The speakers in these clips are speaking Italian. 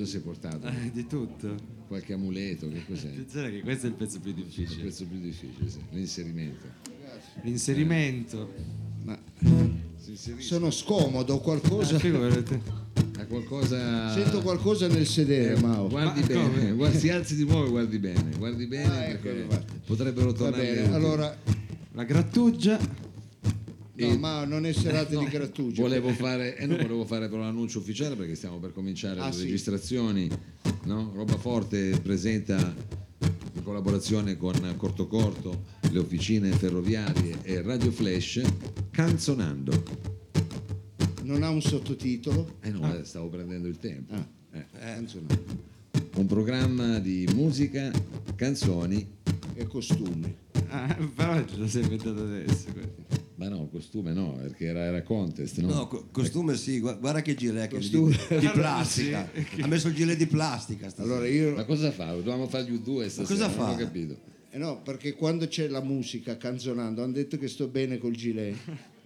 Cosa si è portato? Eh, di tutto. Qualche amuleto? Che cos'è? Il Attenzione che questo è il pezzo più difficile. pezzo più difficile, sì. l'inserimento. L'inserimento. Ma Si inserisce. sono scomodo, qualcosa. Ah, qualcosa. Sento qualcosa nel sedere, Mao. Guardi Ma bene, guardi- si alzi di nuovo e guardi bene, guardi bene Ah, ecco, va. potrebbero Va tornare bene, utili. allora, La grattugia. No, ma non è serata di grattugia. Volevo fare, eh, no, volevo fare però l'annuncio ufficiale perché stiamo per cominciare Ah, le sì. registrazioni. No? Roba Forte presenta in collaborazione con Corto Corto, le officine ferroviarie e Radio Flash Canzonando. Non ha un sottotitolo. Eh no, eh, stavo prendendo il tempo. Ah. Eh, Canzonando. Un programma di musica, canzoni, E costumi. Ah, però te lo sei inventato adesso. questo. Ma no, costume no, perché era, era contest, no? No, co- costume sì, gua- guarda che gilet che Costume. di, di plastica. Ha messo il gilet di plastica. stasera. Allora io Ma cosa fa? Dovevamo fargli due stasera, cosa non fa? ho capito. eh no, perché quando c'è la musica canzonando hanno detto che sto bene col gilet.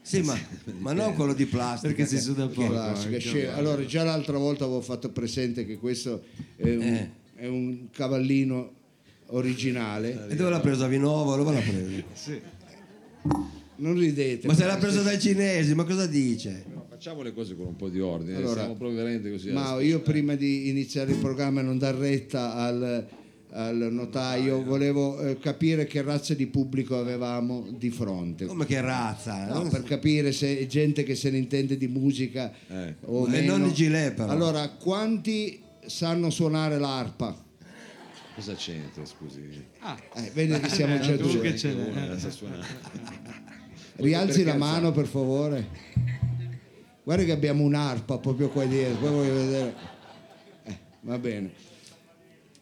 Sì, ma, ma non quello di plastica. Perché si che- suda poco. Scena. Allora, già l'altra volta avevo fatto presente che questo è un, Eh. è un cavallino originale. E dove l'ha preso a Vinova? Dove l'ha preso? Sì. Non ridete. Ma se l'ha preso dai cinesi, ma cosa dice? No, facciamo le cose con un po' di ordine, Allora, siamo proprio veramente così. Ma io prima di iniziare il programma e non dar retta al, al notaio, volevo eh, capire che razza di pubblico avevamo di fronte. Come che razza? No, per capire se è gente che se ne intende di musica Eh. o E meno. non di gilet, però. Allora, quanti sanno suonare l'arpa? Cosa c'entra, scusi? Ah, Eh, vedi che siamo già tu due. che ce Una n'è. Rialzi la mano per favore. Guarda che abbiamo un'arpa proprio qua dietro, poi voglio vedere. Eh, va bene.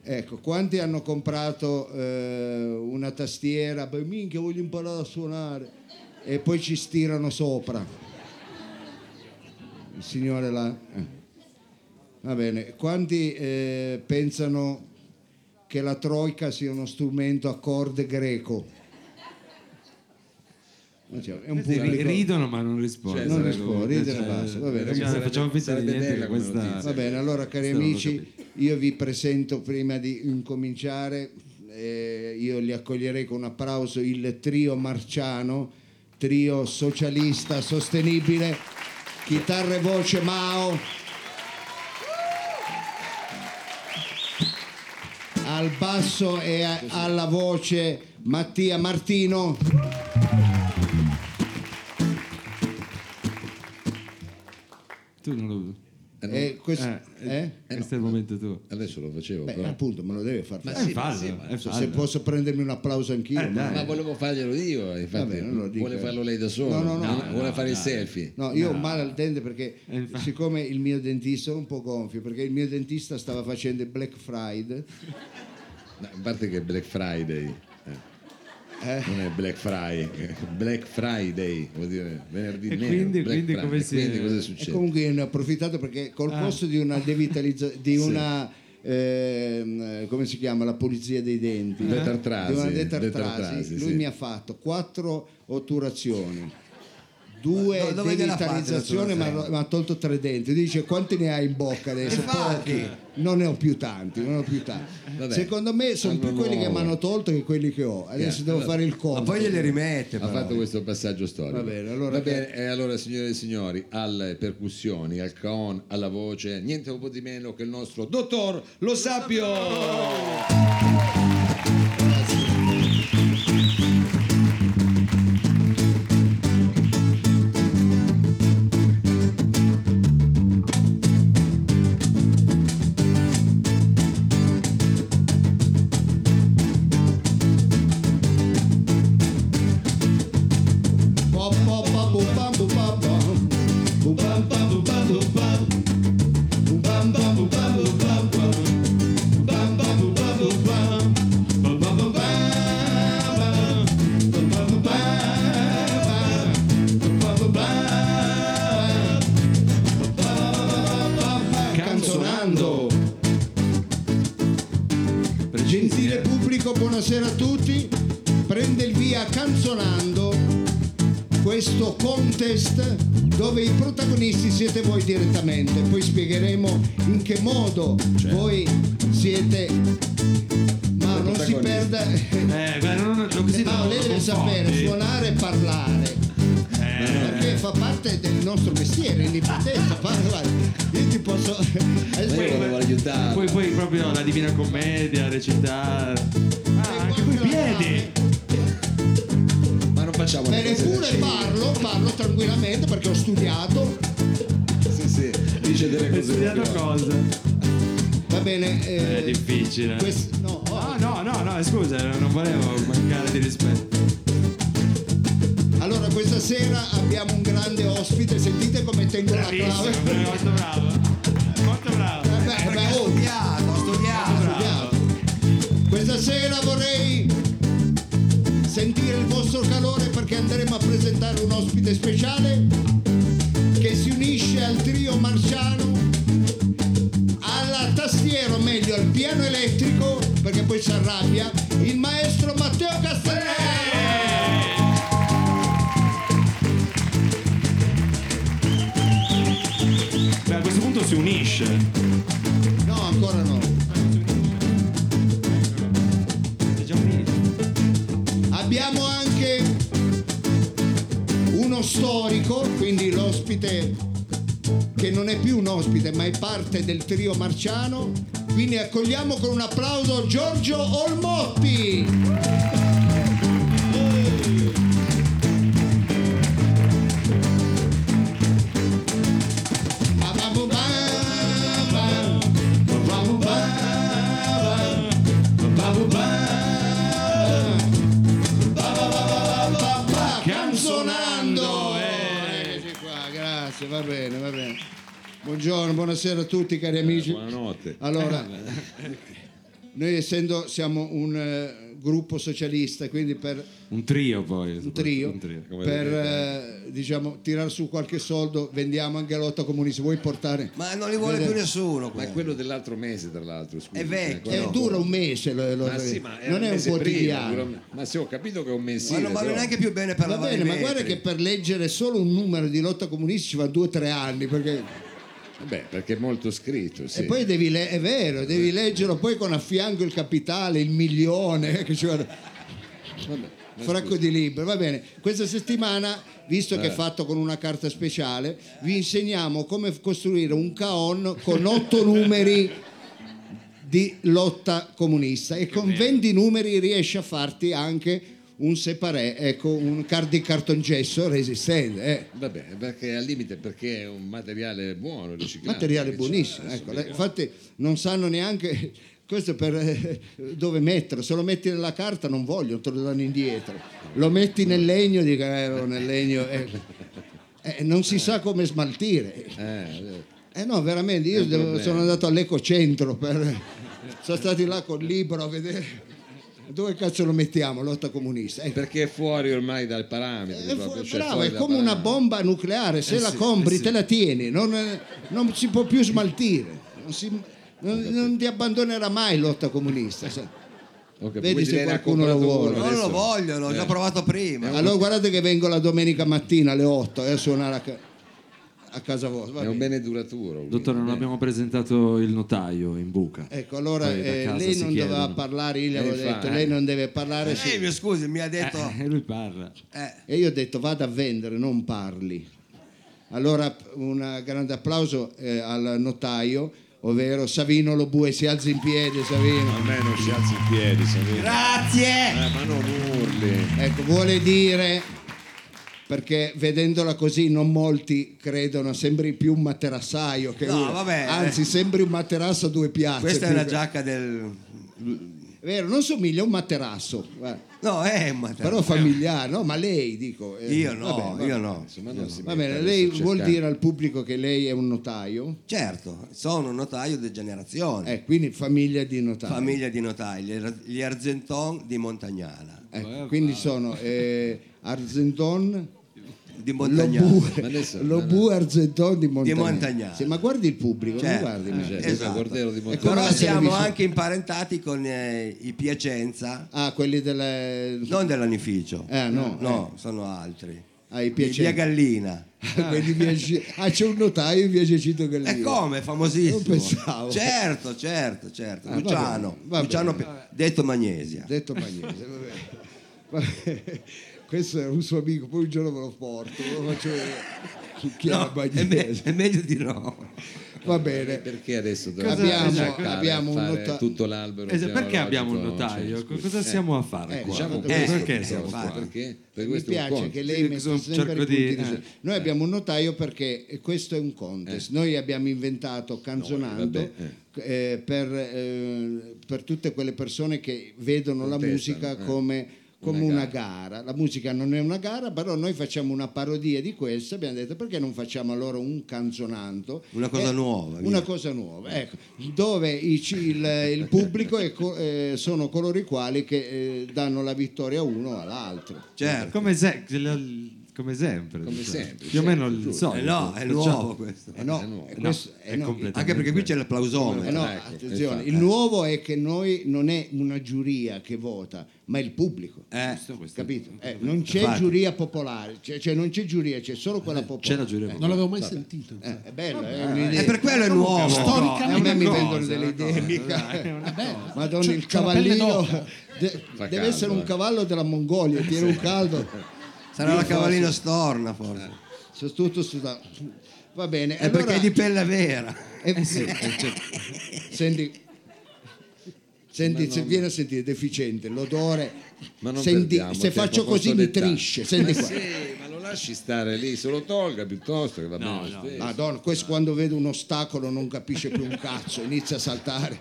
Ecco, quanti hanno comprato eh, una tastiera? Beh, minchia, voglio imparare a suonare. E poi ci stirano sopra. Il signore là. eh. Va bene. Quanti eh, pensano che la troica sia uno strumento a corde greco? Cioè, È un pubblico... ridono ma non rispondono. Cioè, non risponde, ridere Cioè, basta, va bene. cioè, Sarebbe- facciamo finta di niente questa... Va bene, allora cari l'ho amici, io vi presento prima di incominciare, eh, io li accoglierei con un applauso il trio Marciano, trio socialista sostenibile, chitarra e voce Mao, al basso e alla voce Mattia Martino. Tu non lo... E questo, Eh, eh? questo è il momento tuo. Adesso lo facevo, Beh, appunto, me lo deve far Ma fare. sì, Eh, sì, eh, ma- Se- posso prendermi un applauso anch'io, Eh, ma- volevo farglielo io, infatti. Va bene, allora dica. vuole farlo lei da solo. No, no, no. vuole vuole fare il selfie. No, io ho male al dente perché Eh, infatti. siccome il mio dentista è un po' gonfio, perché il mio dentista stava facendo Black Friday, No, a parte che è Black Friday. Eh, Non è Black Friday, eh, Black Friday, vuol dire venerdì E nero. quindi- come si- Quindi cosa e succede? comunque io ne ho approfittato perché col Ah. costo di una devitalizzazione, di una ehm, come si chiama la pulizia dei denti Detartrasi, di una detartrasi, detartrasi, lui sì. mi ha fatto quattro otturazioni due Ma fate devitalizzazioni ma mi ha tolto tre denti. Dice quanti ne hai in bocca adesso? Pochi. Non ne ho più tanti non ho più tanti. Secondo me sono più quelli che mi nuovo. hanno tolto che quelli che ho. Adesso Eh, devo allora- fare il conto. Ma poi glieli rimette. Ha Però. fatto questo passaggio storico. Va bene, allora- Va bene, e allora signore e signori, alle percussioni, al caon, alla voce, niente un po' di meno che il nostro dottor Lo Sapio! Che Bravissimo, molto bravo. Molto bravo. Eh beh, ho studiato, ho studiato. studiato. Questa sera vorrei sentire il vostro calore perché andremo a presentare un ospite speciale che si unisce al trio marciano, alla tastiera, o meglio al piano elettrico, perché poi si arrabbia, il maestro Matteo Castellani. Si unisce. No, ancora no. È già finito. Abbiamo anche uno storico, quindi l'ospite che non è più un ospite ma è parte del trio marciano. Quindi accogliamo con un applauso Giorgio Olmotti. Va bene, va bene. Buongiorno, buonasera a tutti cari amici. Buonanotte. Allora, noi essendo siamo un eh, gruppo socialista, quindi per Un trio poi. un trio, Un trio. Come per eh, diciamo tirare su qualche soldo, vendiamo anche lotta comunista. Vuoi portare? Ma non li vuole Vede- più nessuno. Ma quello. è quello dell'altro mese, tra l'altro. scusi. È vecchio. Eh, no. dura un mese, lo- lo- Ma sì, ma non è un mese prima, quotidiano. ma sì, ho capito che è un Ma mensile. non vale però- neanche più bene per Va bene, ma guarda che per leggere solo un numero di lotta comunista ci va due o tre anni, perché Beh, perché è molto scritto, sì. E poi devi le- è vero, devi leggerlo poi con a fianco il capitale, il milione, eh, che ci guarda. Vabbè, fracco di libri, va bene. Questa settimana, visto Eh. che è fatto con una carta speciale, vi insegniamo come costruire un caon con otto numeri di lotta comunista e con 20 numeri riesci a farti anche un separé, ecco, un car di cartongesso resistente. eh. Vabbè, perché al limite perché è un materiale buono, riciclato. materiale buonissimo. Ecco, lei- infatti non sanno neanche questo per eh, dove metterlo. Se lo metti nella carta non vogliono, te lo danno indietro. Lo metti nel legno, dico eh, no, nel legno. eh. Eh, non si sa come smaltire. Eh, Eh no, veramente, io devo- sono andato all'ecocentro per... sono stati là col libro a vedere dove cazzo lo mettiamo, lotta comunista. Ecco. perché è fuori ormai dal parametro. È, fu- proprio, cioè bravo, è come una parametro. bomba nucleare, se Eh la sì, compri eh sì. te la tieni, non, non si può più smaltire, non, si- non- non ti abbandonerà mai lotta comunista. capito, Vedi se qualcuno lo vuole. Non lo vogliono, ho già Eh. provato prima. Allora guardate che vengo la domenica mattina alle 8 eh, a suonare a, ca- a casa vostra. È un bene. duraturo. Dottore, non Bene. abbiamo presentato il notaio in buca. Ecco, allora eh, lei non doveva chiedono. parlare, io gli Eh, avevo detto, eh. lei non deve parlare. sì. Eh, mi scusi, mi ha detto... Eh, lui parla. eh, E io ho detto vada a vendere, non parli. Allora un grande applauso eh, al notaio, ovvero Savino Lobue, si alzi in piedi Savino. A me non si alza in piedi, Savino. Grazie! Eh, ma non urli. Ecco, vuole dire, perché vedendola così non molti credono, sembri più un materassaio che No, vabbè. Anzi, sembri un materasso a due piazze. Questa è una che- giacca del... Vero, non somiglia a un materasso, guarda. No, è un materiale. però familiare, no? Ma lei, dico. eh, Io no, vabbè, vabbè. io no. Insomma, non si Va bene, lei vuol cercare. dire al pubblico che lei è un notaio? Certo, sono un notaio di generazione. Eh, quindi famiglia di notai. Famiglia di notai, gli Ar- gli Argenton di Montagnana. Ecco, quindi sono eh, Argenton, Di Ma adesso- Lobu Argenton di Montagnana. Montagnana. Sì, ma guardi il pubblico, non guardi eh. Cioè, Esatto. di. Però siamo anche imparentati con eh, i Piacenza, Ah, quelli del... non dell'anificio. Eh, no, no, sono altri. ai Via piaceri. Gallina. Quelli via Gi- ah, c'è un notaio in via Giacinto Gallina. E come? Famosissimo. Non pensavo. Certo, certo, certo. Ah, va Luciano, bene, va Luciano bene. Pe- detto Magnesia. Detto Magnese, vabbè. Vabbè. Questo è un suo amico, poi un giorno me lo porto, ve lo faccio vedere chi era No, è, me- è meglio di no. Va bene. Perché adesso abbiamo- abbiamo un fare nota- tutto l'albero Esatto, perché abbiamo un notaio? cioè, scusi. Cosa siamo a fare eh, qua? Diciamo Eh, questo, perché perché siamo qua? Perché? Perché Mi piace conto. che lei sono- sempre cerco i punti di- di su- eh. Noi abbiamo un notaio perché questo è un contest. Noi abbiamo inventato Canzonando vabbè, eh, per, eh, per tutte quelle persone che vedono la Contestano, musica eh. come, come Una una, gara. La musica non è una gara, però noi facciamo una parodia di questo. Abbiamo detto perché non facciamo allora un canzonando? Una cosa Eh, nuova, via. Una cosa nuova, ecco, dove i ci- il, il pubblico è co- eh, sono coloro i quali che eh, danno la vittoria uno all'altro. Certo. Come, se- come sempre. Come diciamo. sempre, Più o meno il giusto. solito. Eh no, è Facciamo- nuovo questo. Eh no, è nuovo. eh, questo- eh è no, completamente- Anche perché qui c'è Eh l'applausometro. no, Ecco, attenzione, infatti. il nuovo è che noi non è una giuria che vota, ma il pubblico. Eh, Capito? Eh, non c'è Infatti. giuria popolare, cioè, cioè non c'è giuria, c'è solo quella popolare. C'è la giuria Eh, Non l'avevo mai sentito. eh, è bello, è un'idea. E per quello è nuovo. Storicamente- Eh, a me mi cosa, delle una idee mica. è. Madonna, il cavallino deve essere un eh. cavallo della Mongolia, tiene un caldo. Sarà la cavallina forse- storna forse. Sono tutto sudato. Va bene. È perché è di pelle vera. Eh, Senti, senti se viene a sentire deficiente l'odore, Ma non senti, perdiamo se tempo faccio così mi trisce. Senti qua. Sì, ma lo lasci stare lì, se lo tolga piuttosto che va No, bene no. Madonna, questo quando vede un ostacolo non capisce più un cazzo, inizia a saltare.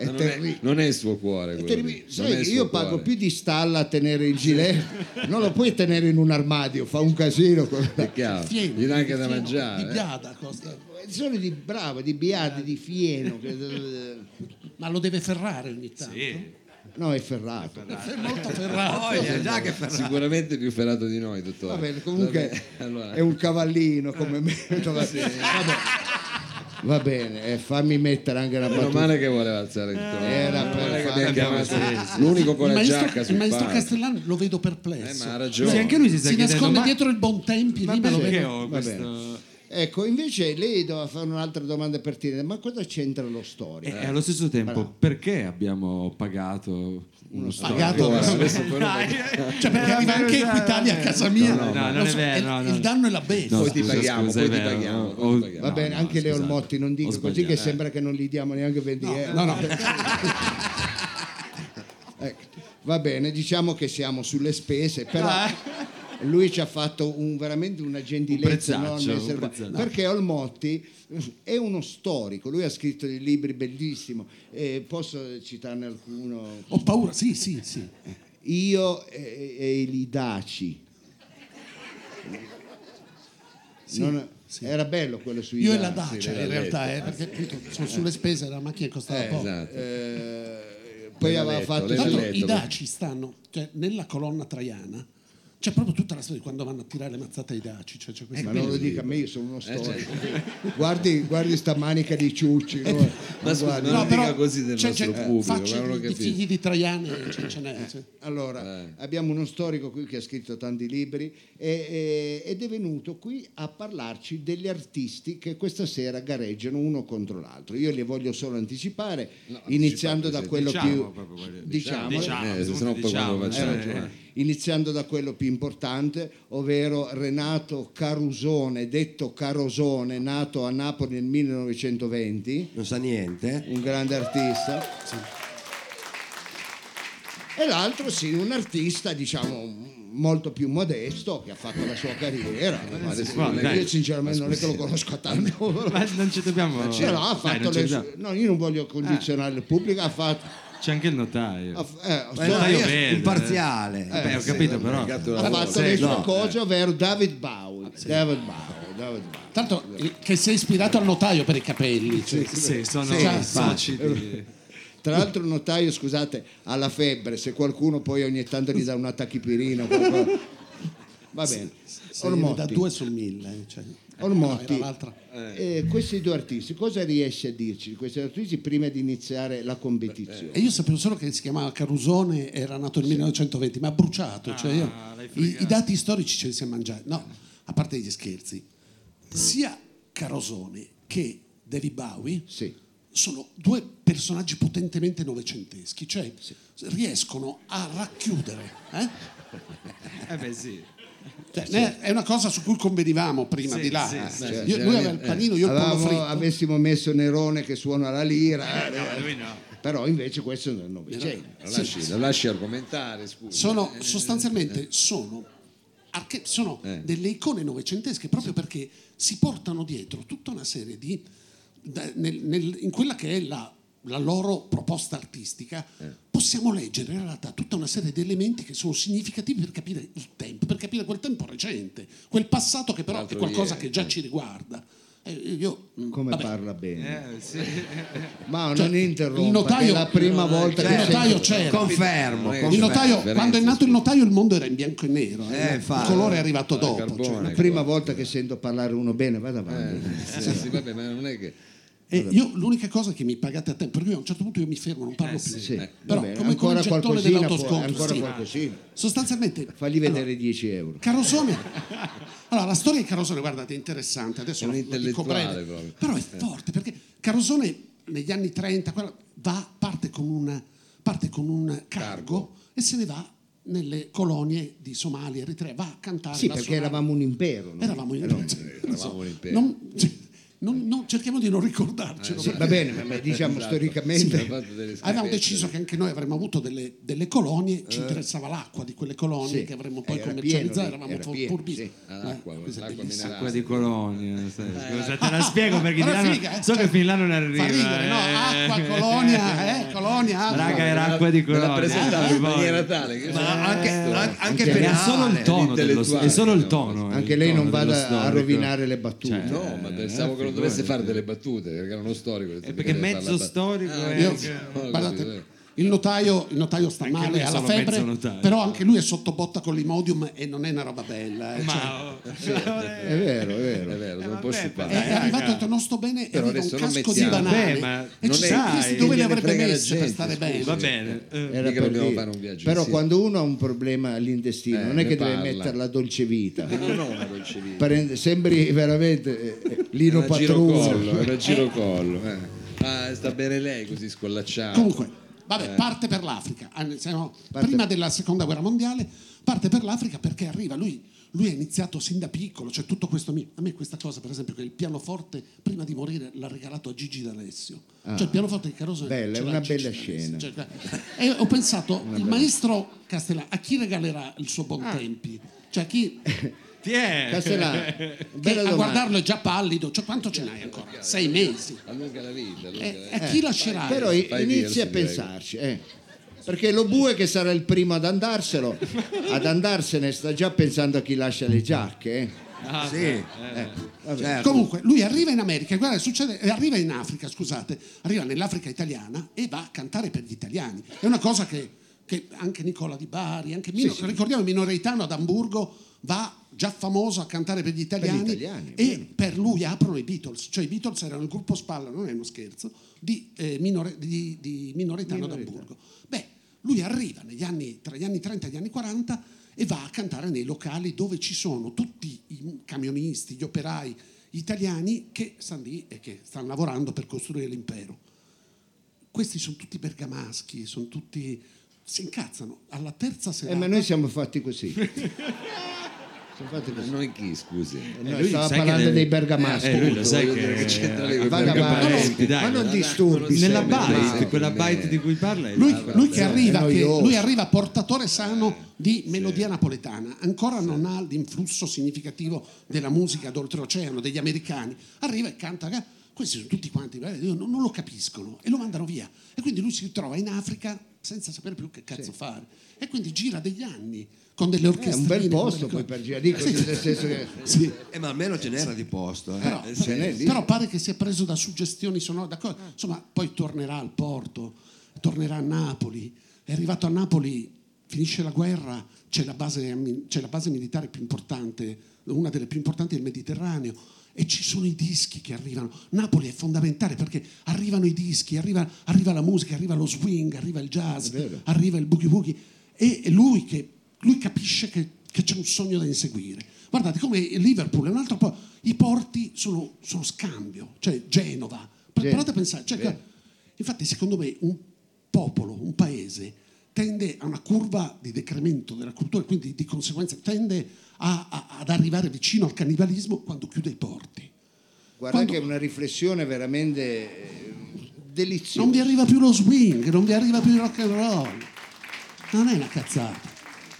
È Ma non, è, terribile. non è il suo cuore. È lì, non Sai è io pago cuore. più di stalla a tenere il gilet, non lo puoi tenere in un armadio, fa un casino. È chiaro, Fieno, gli dà anche da fieno, mangiare. Di eh. biada costa. Sono di bravo, di biadi, di fieno. Ma lo deve ferrare ogni tanto. Sì. No, è ferrato. È molto ferrato. Voglia, già che Ferrari. Sicuramente più ferrato di noi, dottore. Va bene, comunque Va bene, allora. è un cavallino come me. Vabbè. Va bene, eh, fammi mettere anche la Meno battuta. male che voleva alzare il tono. Era Meno per fare- Sì, l'unico con il la maestro, giacca il sul maestro palco. Castellano lo vedo Eh, perplesso. ma ha ragione. Sì, anche lui si si nasconde ma, dietro il Bontempi. ma lì me lo perché vedo. questo... Ecco, invece lei doveva fare un'altra domanda pertinente, ma cosa c'entra lo storico? e allo stesso tempo, Allora. perché abbiamo pagato uno storico? Pagato poi non- Dai. Cioè, perché arriva anche Equitalia a casa mia. No, no, non Lo è so, vero, il- no, no. Il danno è la. No, Poi ti paghiamo, scusa, poi ti paghiamo, Ho- poi. Va no, bene, no, anche Leo. Motti non dica Ho così che sbagliato. sembra che non gli diamo neanche 20 euro. No, no. Ecco, va bene, diciamo che siamo sulle spese, però lui ci ha fatto un- veramente una gentilezza Un enorme. un. Perché Olmotti è uno storico, lui ha scritto dei libri bellissimi, eh, posso citarne alcuno? Ho paura, sì, sì, sì. Io e, e i Lidaci. Non- sì. Era bello quello su Io e la Dacia in realtà, eh, perché appunto sulle spese la macchina costava poco. Esatto. Eh, poi aveva letto, fatto Tanto letto, i Daci stanno cioè, nella colonna traiana. C'è proprio tutta la storia di quando vanno a tirare le mazzate ai Daci. Cioè, c'è questa Ma non lo dica a me, io sono Eh, uno certo. storico. Guardi, guardi sta manica di ciucci. no? Ma Guardi. ma non però dica così del c'è- nostro c'è pubblico, non lo di, di figli di Traiani ce, ce n'è. sì. Allora, Eh. abbiamo uno storico qui che ha scritto tanti libri e- e- ed è venuto qui a parlarci degli artisti che questa sera gareggiano uno contro l'altro. Io li voglio solo anticipare, No, iniziando anticipate, da quello diciamo più... proprio quello. diciamo, Diciamo, Eh, se no poi diciamo, Iniziando da quello più importante, ovvero Renato Carusone, detto Carosone, nato a Napoli nel 1920, Non sa niente. un grande artista. E l'altro sì, un artista diciamo molto più modesto che ha fatto la sua carriera. non è che- Io sinceramente non è che lo conosco tanto. Ma non ci dobbiamo... Però ha Dai, fatto non ci le sue- No, io non voglio condizionare il pubblico, ha fatto... C'è anche il notaio. f- eh, Ma no, no, io io vedo, imparziale. Beh, ho sì, capito, vabbè, però... gatto ha fatto sue no, cose, ovvero David Bowie. David Bowie, David Bowie. Tanto eh, che sei ispirato al notaio per i capelli. cioè, Sì, sono Sì, soci di... Tra l'altro il notaio, scusate, ha la febbre, se qualcuno poi ogni tanto gli dà una tachipirina, Va bene. Se Ormotti. da due su mille. Cioè, Ormotti, era l'altra. eh, questi due artisti, cosa riesci a dirci di questi artisti prima di iniziare la competizione? E io sapevo solo che si chiamava Carusone, era nato nel 1920, ma ha bruciato. cioè io- Ah, i. I dati storici ce li siamo mangiati. No, a parte gli scherzi, sia Carosone che David Bowie Sì. sono due personaggi potentemente novecenteschi, cioè riescono a racchiudere. eh? Eh beh sì. Cioè, ne- È una cosa su cui convenivamo prima Sì, di là. sì, Eh, sì, io- sì. lui aveva il panino, io il pollo fritto. avessimo messo Nerone che suona la lira, eh, No, lui no. però invece questo è nel Novecento. Lo lasci, lo lasci argomentare, scusa. sono sostanzialmente sono, arche- sono Eh. delle icone novecentesche proprio perché si portano dietro tutta una serie di da- nel- nel- in quella che è la, la loro proposta artistica Eh. possiamo leggere in realtà tutta una serie di elementi che sono significativi per capire il tempo per capire quel tempo recente quel passato che però è L'altro qualcosa ieri, che già eh. ci riguarda Eh, io, mm, Come vabbè. parla bene. Eh, sì. Ma Cioè, non interrompa, il notaio- è la prima volta il che notaio sento- c'era Confermo. È- il confermo. notaio, quando è nato il notaio il mondo era in bianco e nero eh. Eh, il colore è arrivato dopo carbone. cioè. La prima volta che sento parlare uno bene, vada avanti. Eh, sì, sì, vabbè, ma non è che... E io l'unica cosa che mi pagate a tempo, perché a un certo punto io mi fermo, non parlo più. Sì, Però va bene, come, ancora il gettone qualcosina, può- sì. Sostanzialmente. Fagli vedere allora, 10 euro. Carosone. Allora, la storia di Carosone, guardate, è interessante. Adesso È un intellettuale breve. Però è forte perché Carosone negli anni 30 quella- va, parte, con un, parte con un cargo, Cargo. e se ne va nelle colonie di Somalia, Eritrea, va a cantare. Sì, perché sua- eravamo un impero. Eravamo Eh, no. eravamo un impero. non, cioè, non- non- cerchiamo di non ricordarcelo. Sì, perché- va bene, ma- ma diciamo Esatto. storicamente. Sì, Avevamo deciso che anche noi avremmo avuto delle, delle colonie, ci interessava l'acqua di quelle colonie Eh. Sì, che avremmo poi era commercializzato, eravamo furbi. sì. Ah, l'acqua, è l'acqua di colonia. Scusa, te la spiego perché là non- figa, eh, so cioè, che fin là non arriva. Ridere, no? eh. Acqua, colonia, eh, colonia, acqua. Raga, era acqua di colonia. eh, in maniera tale che... Ma anche, an- anche penale. Era solo il tono è solo il no. tono. Anche lei non vada a rovinare le battute. Cioè, No, ma pensavo che non dovesse fare delle battute, perché era uno storico. Eh, perché mezzo storico Ah, è Io- guardate, così, il notaio, il notaio sta Anche male, ha la febbre, però anche lui è sotto botta con l'imodium e non è una roba bella. eh, cioè, Ma oh, È vero, è vero. È vero, sono un po' vabbè, sciupato. è, arrivato e detto non sto bene e Però aveva un non casco di banane Beh, ma- e non ci chiesti Dai, dove le gliene avrebbe la messe per stare bene va bene. eh. Era per fare un viaggio Però quando uno ha un problema all'intestino, Eh, non è che deve mettere la dolce vita. Non ho una dolce vita. Prende- sembri veramente eh, Lino girocollo, è Patruno. una girocollo. eh. Ah, sta bene lei così scollacciato. Comunque, vabbè, Eh. parte per l'Africa. Ah, siamo- Parte- Prima della seconda guerra mondiale, parte per l'Africa perché arriva lui. Lui ha iniziato sin da piccolo, cioè tutto questo. mi- A me questa cosa, per esempio, che il pianoforte prima di morire l'ha regalato a Gigi D'Alessio. Cioè il pianoforte di Caruso. Bella, è una Gigi bella D'Alessio. scena. Cioè, e ho pensato, il maestro Castellano, a chi regalerà il suo buon tempi? Cioè, chi, Ti è? Bella a domanda. guardarlo è già pallido, cioè quanto ce n'hai ancora? Sei mesi. Allunga la vita. allunga E, la a chi lascerai? Però Fai inizi a dirsi, pensarci, eh. perché lo bue che sarà il primo ad andarselo, ad andarsene sta già pensando a chi lascia le giacche. eh. Ah, Sì. Eh, vabbè. Certo. Comunque, lui arriva in America, guarda, succede, eh, arriva in Africa, scusate, arriva nell'Africa italiana e va a cantare per gli italiani. È una cosa che, che anche Nicola Di Bari, anche Mino, ricordiamo Mino Reitano ad Amburgo va già famoso a cantare per gli italiani, italiani, e vero. per lui aprono i Beatles, cioè i Beatles erano il gruppo spalla, non è uno scherzo, di, eh, Mino, Re- di, di Mino Reitano ad Amburgo. Beh, lui arriva negli anni, tra gli anni 30 e gli anni 40 e va a cantare nei locali dove ci sono tutti i camionisti, gli operai italiani che stanno lì e che stanno lavorando per costruire l'impero. Questi sono tutti bergamaschi, sono tutti... si incazzano. Alla terza Eh, serata... ma noi siamo fatti così. Noi chi, scusi? Noi lui stava parlando nel- dei bergamaschi. Eh, lui lo sai che c'entra lei con i Vada bergamaschi? ma non disturbi Nella bite, quella me. bite di cui parla è Lui, che è arriva, che- noioso. lui arriva portatore sano di melodia napoletana, ancora non ha l'influsso significativo della musica d'oltreoceano, degli americani. Arriva e canta, eh, questi sono tutti quanti, eh, non, non lo capiscono e lo mandano via. E quindi lui si trova in Africa senza sapere più che cazzo fare. E quindi gira degli anni con delle È orchestrine. un bel posto poi per girare, dico, nel senso che... Sì. Eh, ma almeno ce n'era di posto. eh. Però, ce n'è lì. però pare che sia preso da suggestioni sonore, d'accordo? insomma, poi tornerà al porto, tornerà a Napoli. È arrivato a Napoli finisce la guerra, c'è la, base, c'è la base militare più importante, una delle più importanti del Mediterraneo, e ci sono i dischi che arrivano. Napoli è fondamentale perché arrivano i dischi, arriva, arriva la musica, arriva lo swing, arriva il jazz, arriva il boogie woogie, e lui che lui capisce che, che c'è un sogno da inseguire. Guardate come Liverpool è un altro po'. I porti sono, sono scambio, cioè Genova. Genova, Provate a pensare. cioè, infatti, secondo me, un popolo, un paese tende a una curva di decremento della cultura, quindi di conseguenza tende a- a- ad arrivare vicino al cannibalismo quando chiude i porti. Guarda Quando- che è una riflessione veramente eh, deliziosa. Non vi arriva più lo swing, non vi arriva più il rock and roll. Non è una cazzata.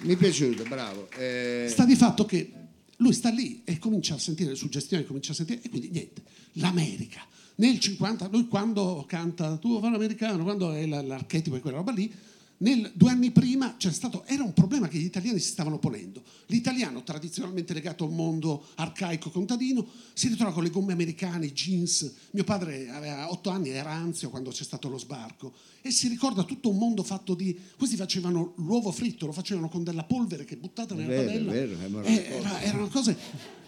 Mi è piaciuto, bravo. Eh, Sta di fatto che lui sta lì e comincia a sentire le suggestioni, comincia a sentire, e quindi niente. L'America. Nel 50, lui quando canta Tu fai l'americano, quando è la- l'archetipo di quella roba lì, nel, due anni prima c'era stato, era un problema che gli italiani si stavano ponendo. L'italiano, tradizionalmente legato a un mondo arcaico contadino, si ritrova con le gomme americane, i jeans. Mio padre aveva otto anni, era anzio quando c'è stato lo sbarco e si ricorda tutto un mondo fatto di... Questi facevano l'uovo fritto, lo facevano con della polvere che buttata nella vero, padella. vero, eh, me lo E ricordo. era- erano cose...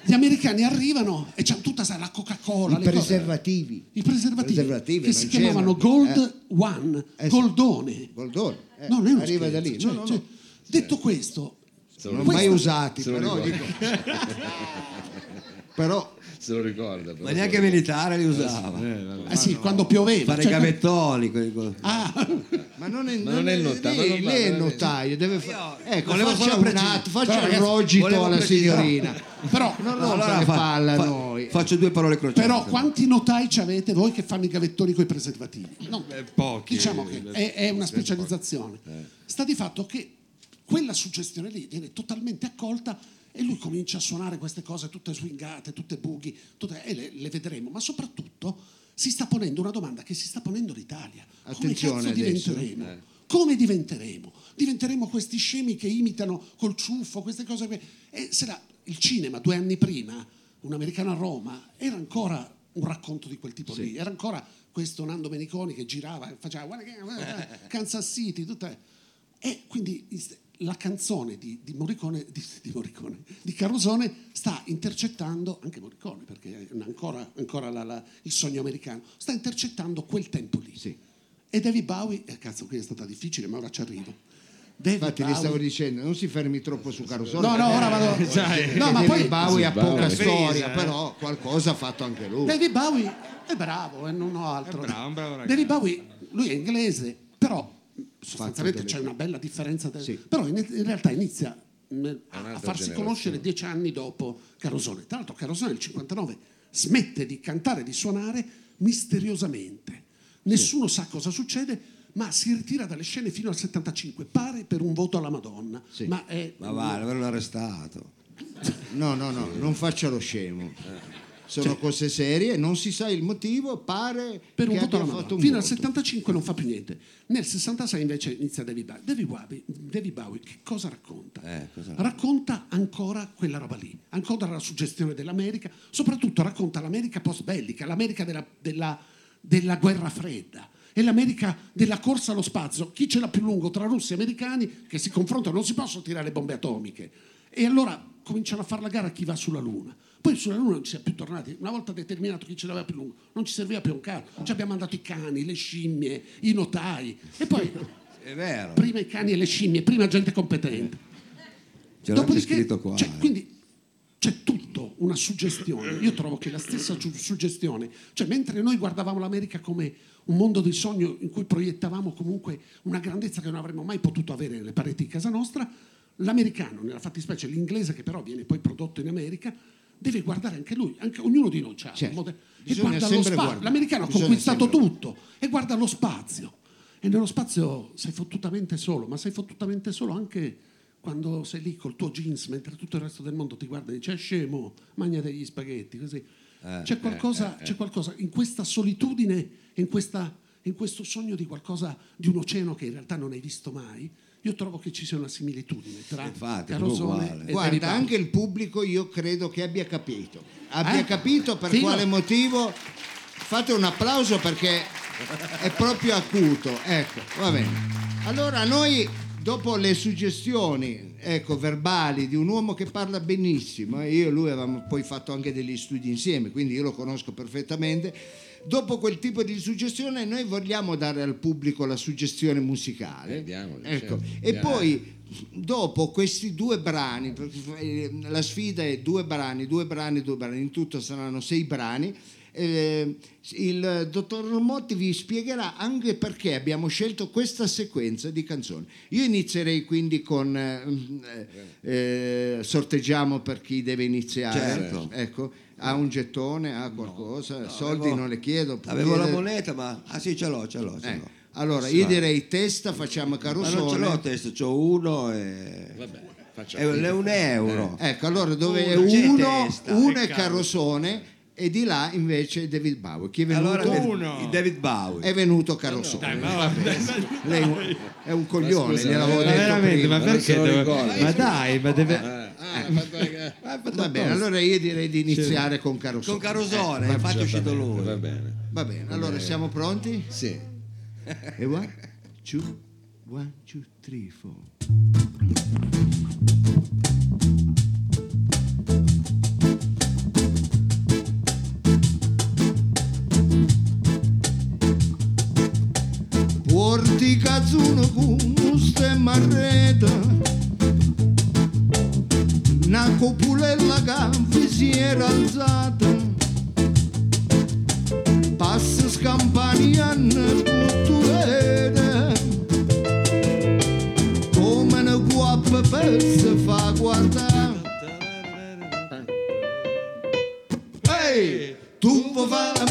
Gli americani arrivano e c'hanno tutta sai, la Coca-Cola, I le cose- preservativi. i preservativi, Preservativi, che si chiamavano. Gold One, Eh. Goldone. Goldone. eh, No, non è uno arriva scherzo, da lì. cioè- No, no, cioè, no. Detto questo, Non Questa- mai usati, però, dico, però Se lo ricorda. però. Ma neanche militare li usava. Eh, eh sì, quando pioveva, Fare i cioè- gavettoni. quelli Ah, ma non è, Ma non è il notaio, lei, non lei è il non notaio, deve fa- ecco, faccia un atto, faccia Però, un rogito alla precisare. signorina. però, Non No, le fa- palle a fa- noi. Faccio due parole crociate. però quanti notai ci avete voi che fanno i gavettoni con i preservativi? No, Eh, pochi. diciamo che è, è una specializzazione. Sta di fatto che quella suggestione lì viene totalmente accolta e lui comincia a suonare queste cose tutte swingate, tutte boogie, tutte- e le, le vedremo, ma soprattutto si sta ponendo una domanda che si sta ponendo l'Italia. Come Attenzione cazzo adesso, diventeremo? Come diventeremo? Diventeremo questi scemi che imitano col ciuffo, queste cose. E la- il cinema due anni prima, un americano a Roma, era ancora un racconto di quel tipo lì, era ancora questo Nando Meniconi che girava e faceva "Guarda che- guarda, Kansas City, tutta... e quindi la canzone di, di Morricone, di, di Morricone, di Carosone sta intercettando, anche Morricone perché è ancora, ancora la- la- il sogno americano, sta intercettando quel tempo lì. Sì. E David Bowie, eh, cazzo, qui è stata difficile, ma ora ci arrivo. David Infatti, gli Bowie- stavo dicendo, non si fermi troppo su Carosone. No, no, ora vado. Perché No, ma David poi Bowie ha poca Bowie. storia, Presa, eh. però qualcosa ha fatto anche lui. David Bowie è bravo e non ho altro. È bravo, un bravo. David Bowie, lui è inglese, però sostanzialmente c'è una bella differenza. del- Sì. Però in, in realtà inizia mh, a, a farsi conoscere dieci anni dopo Carosone. Tra l'altro Carosone nel 59 smette di cantare e di suonare misteriosamente. Nessuno sa cosa succede, ma si ritira dalle scene fino al 75, pare per un voto alla Madonna. Sì. Ma è, Ma va, l'avevano arrestato. No, no, no, non faccia lo scemo. Sono cose serie, non si sa il motivo, pare per un che voto abbia fatto un Fino al voto. 75 non fa più niente. Nel 66 invece inizia David Bowie. David Bowie, David Bowie che cosa racconta? Eh, cosa- Racconta ancora quella roba lì, ancora la suggestione dell'America, soprattutto racconta l'America post bellica, l'America della, della- della guerra fredda. E l'America della corsa allo spazio, chi ce l'ha più lungo tra russi e americani che si confrontano, non si possono tirare le bombe atomiche. E allora cominciano a fare la gara a chi va sulla Luna. Poi sulla Luna non ci si è più tornati. Una volta determinato chi ce l'aveva più lungo, non ci serviva più un cazzo. Ci abbiamo mandato i cani, le scimmie, i notai. E poi È vero. prima i cani e le scimmie, prima gente competente. C'era anche scritto qua. cioè, quindi c'è tutto una suggestione. Io trovo che la stessa su- suggestione, cioè mentre noi guardavamo l'America come un mondo di sogno in cui proiettavamo comunque una grandezza che non avremmo mai potuto avere nelle pareti di casa nostra, l'americano, nella fattispecie l'inglese che però viene poi prodotto in America, deve guardare anche lui, anche ognuno di noi c'ha Certo. modello. e guarda lo spazio. guardare. L'americano ha Bisogna conquistato sempre- tutto e guarda lo spazio. E nello spazio sei fottutamente solo, ma sei fottutamente solo anche quando sei lì col tuo jeans mentre tutto il resto del mondo ti guarda e dice "Eh, scemo, mangia degli spaghetti, così. c'è, qualcosa, c'è qualcosa in questa solitudine, in, questa- in questo sogno di qualcosa, di un oceano che in realtà non hai visto mai. Io trovo che ci sia una similitudine tra Infatti, Carosone e Guarda, anche il pubblico io credo che abbia capito. Abbia Eh? capito per Figo. quale motivo. Fate un applauso perché è proprio acuto. Ecco, va bene. Allora noi dopo le suggestioni ecco, verbali di un uomo che parla benissimo, e io e lui avevamo poi fatto anche degli studi insieme, quindi io lo conosco perfettamente. Dopo quel tipo di suggestione noi vogliamo dare al pubblico la suggestione musicale. Eh, diamole, Ecco. certo. E poi dopo questi due brani, la sfida è due brani, due brani, due brani, in tutto saranno sei brani. eh, il dottor Motti vi spiegherà anche perché abbiamo scelto questa sequenza di canzoni. Io inizierei quindi con eh, eh, sorteggiamo per chi deve iniziare. Certo. Ecco, ha un gettone, ha qualcosa, soldi avevo- non le chiedo. Avevo la chiedere- moneta, ma... Ah sì, ce l'ho, ce l'ho, ce Eh, l'ho. Allora, io direi testa, facciamo Ma non ce l'ho testa, c'ho uno e... Vabbè, È un, è euro. Ecco, allora dove è Uno c'è uno, testa, uno è è Carosone e di là invece David Bowie. Chi è venuto? Allora, David- Uno. David Bowie. È venuto Carosone. Dai, ma Lei è un- è un coglione, scusa, gliel'avevo ma Ma detto veramente, prima. ma Ma perché? ricorda. Ma dai, ma deve. Ah, fatto- Va bene, allora io direi di iniziare con Carosone. Con Carosone, Eh, infatti è uscito va bene, lui. Va bene. Va bene, allora siamo pronti? Sì. E one, two, one, two, three, four. Porti cazzuno con stemma a rete Una copulella che si era alzata Passa scampanian culturere Come una guappa per se fa guardare Ehi, tu vuoi fare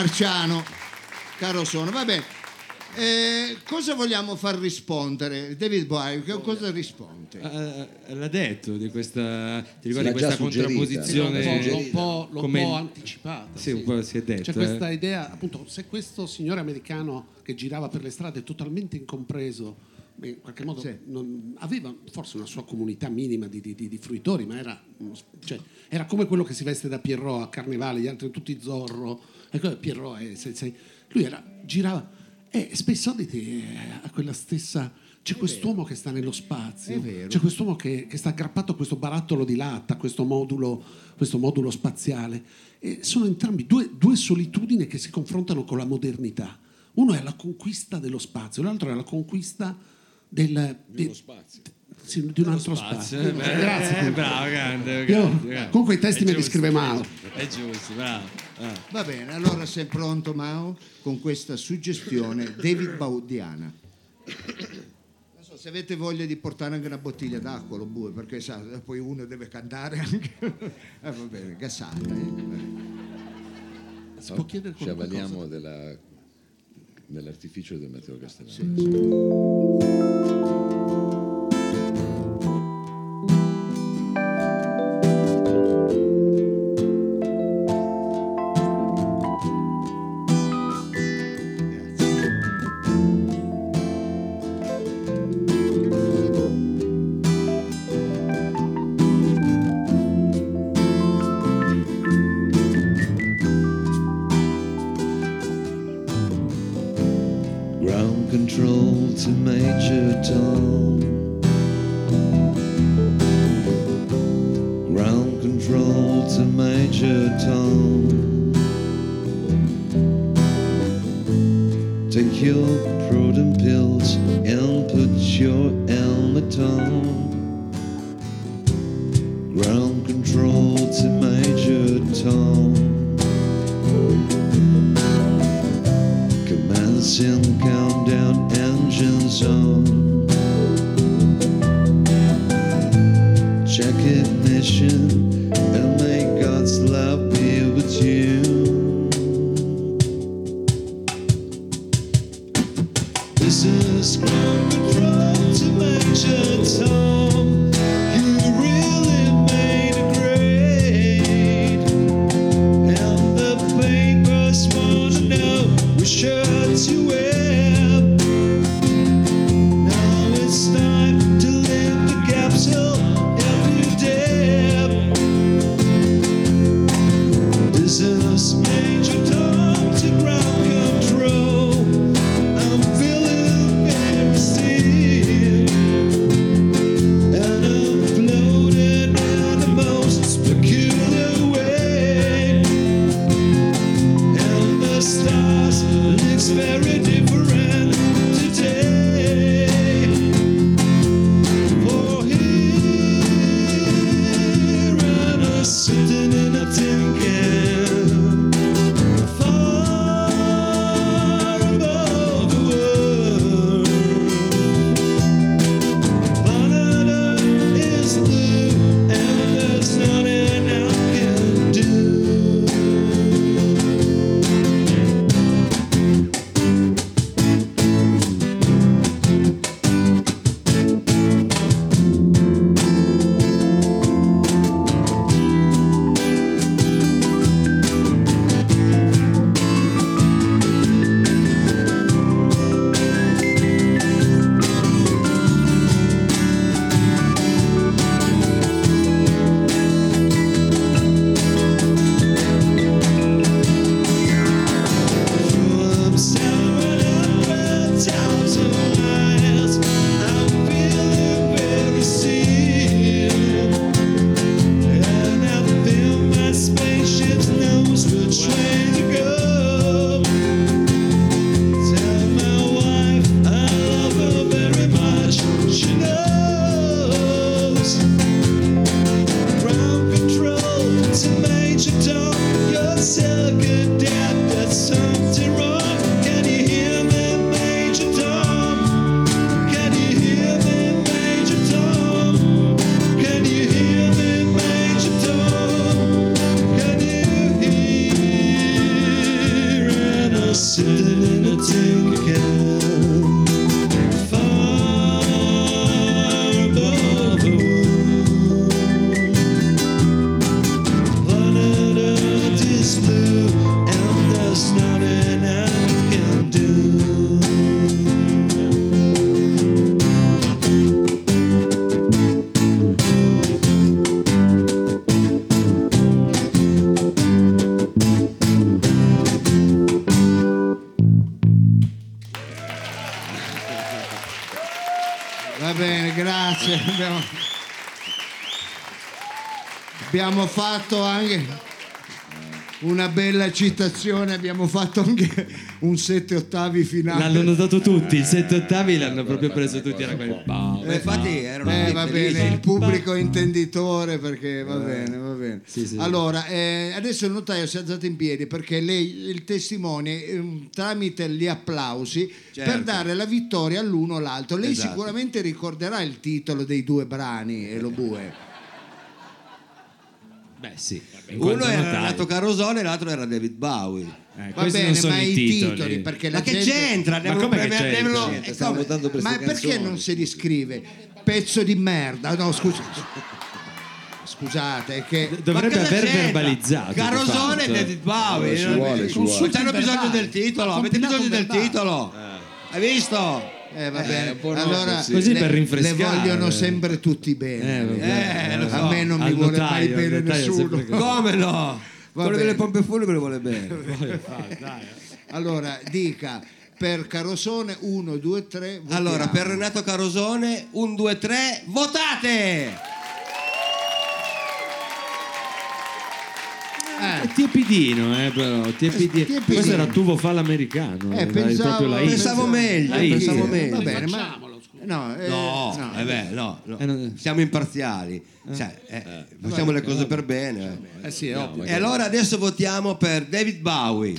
marciano, caro sono, vabbè. Eh, cosa vogliamo far rispondere? David Bowie, cosa risponde? Eh, l'ha detto di questa, ti ricordi questa contrapposizione un po', l'ho un come- po' anticipata. Sì, un po' si è detto, C'è eh. questa idea, appunto, se questo signore americano che girava per le strade totalmente incompreso, in qualche modo Sì. non- aveva forse una sua comunità minima di, di- di- fruitori, ma era, s- cioè, era come quello che si veste da Pierrot a Carnevale, gli altri tutti Zorro. Ecco, Pierrot è, se- se- lui era, girava e spesso dite, a quella stessa... C'è quest'uomo che sta nello spazio, È c'è quest'uomo che, che sta aggrappato a questo barattolo di latta, a questo modulo, questo modulo spaziale. E sono entrambi due, due solitudini che si confrontano con la modernità. Uno è la conquista dello spazio, l'altro è la conquista del, di, spazio. sì, di un altro spazio. Eh, beh, Grazie. eh, bravo, grande, Io- grande, grande. comunque i testi È me li scrive Mao. È giusto, bravo. Ah. Va bene, allora sei pronto Mao con questa suggestione David Baudiana. Non so, se avete voglia di portare anche una bottiglia d'acqua lo bue, perché sa, poi uno deve cantare anche. Eh, va bene, gassata. eh. Si può chiedere Ci qualche avvaliamo della- dell'artificio del Matteo Castellano. Ground abbiamo fatto anche una bella citazione, abbiamo fatto anche un sette ottavi finale. L'hanno notato tutti, il 7 ottavi l'hanno proprio preso tutti. Era quel bam. Ma infatti erano Eh, tutti va bene, il pubblico intenditore perché va bene, va bene. Sì, sì. Allora, eh, adesso il notaio si è alzato in piedi perché lei, il testimone, ehm, tramite gli applausi, Certo. per dare la vittoria all'uno o all'altro. Lei Esatto. sicuramente ricorderà il titolo dei due brani, e Beh, sì. Uno era. Renato Carosone e l'altro era David Bowie. Eh, Va questi bene, non sono ma i titoli. titoli, perché la Ma che gente- c'entra? Ma Devono- com'è che c'entra? devono- Niente, eh, stiamo come? votando per Ma queste perché canzoni. non si riscrive? Pezzo di merda. No, scusa. Scusate, è che Dovrebbe Ma cosa aver c'entra? verbalizzato. Carosone e fatto. David Bowie. Ci vuole, ci vuole. c'hanno il bisogno del titolo, avete bisogno del titolo. Hai visto? Eh, va bene. un po' no, allora, così. Così le, per le rinfrescare. vogliono sempre tutti bene. Eh, vabbè. Eh, lo so. A me non mi Al vuole notaio, mai bene nessuno. Come no? Va Quello bene. delle pompe funebri vuole bene. Allora, dica per Carosone 1, 2, 3. Allora, per Renato Carosone, 1, 2, 3, votate! Eh, tiepidino, eh, però. Tiepidino. tiepidino. Questo era tuvo fa l'americano. eh, eh, pensavo, la. Pensavo meglio, La X. pensavo Va meglio. bene, ma no, eh, No, no. eh beh, no, no. Eh, non- siamo imparziali, Cioè, eh, facciamo le cose per bene. Eh sì. E allora adesso votiamo per David Bowie.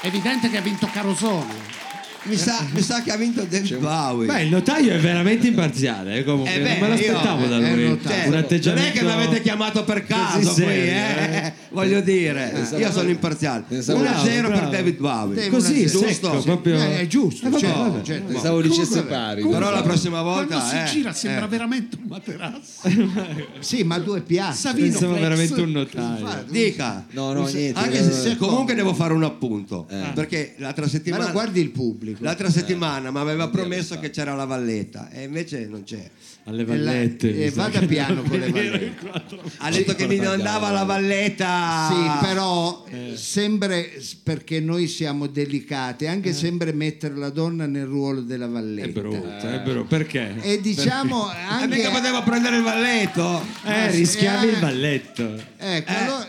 È evidente che ha vinto Carosone. Mi sa, mi sa che ha vinto David Bowie. Beh, il notaio è veramente imparziale. eh, comunque. Eh beh, non me l'aspettavo io- da eh, lui. eh, Cioè, un non atteggiamento. è che mi avete chiamato per caso qui, serio, eh? voglio dire, io sono imparziale. Pensavo- 1-0 per David Bowie. Sì, Così, una- secco, giusto? proprio. Eh, è giusto, Eh, vabbè, certo, vabbè. certo. Pensavo dicesse pari. Però la prossima volta Quando si eh, gira sembra eh. veramente un materasso. Sì, ma due piazze. Savino Pensavo Flex. veramente un notaio. Dica. No, no, niente. Anche eh, se comunque devo fare un appunto, Eh. perché l'altra Ma settimana guardi il pubblico. L'altra settimana mi aveva promesso che c'era la valletta e invece non c'è. Alle E la- vallette. e mi sa vada piano con le vallette. Ha detto che mi mandava la valletta. Sì, però sembra perché noi siamo delicati, anche sembra mettere la donna nel ruolo della È valletta. brutto, è brutto. Perché? E diciamo E anche mica poteva prendere il valletto. Eh, sì, rischiavi eh. il balletto. Ecco, Eh. allora,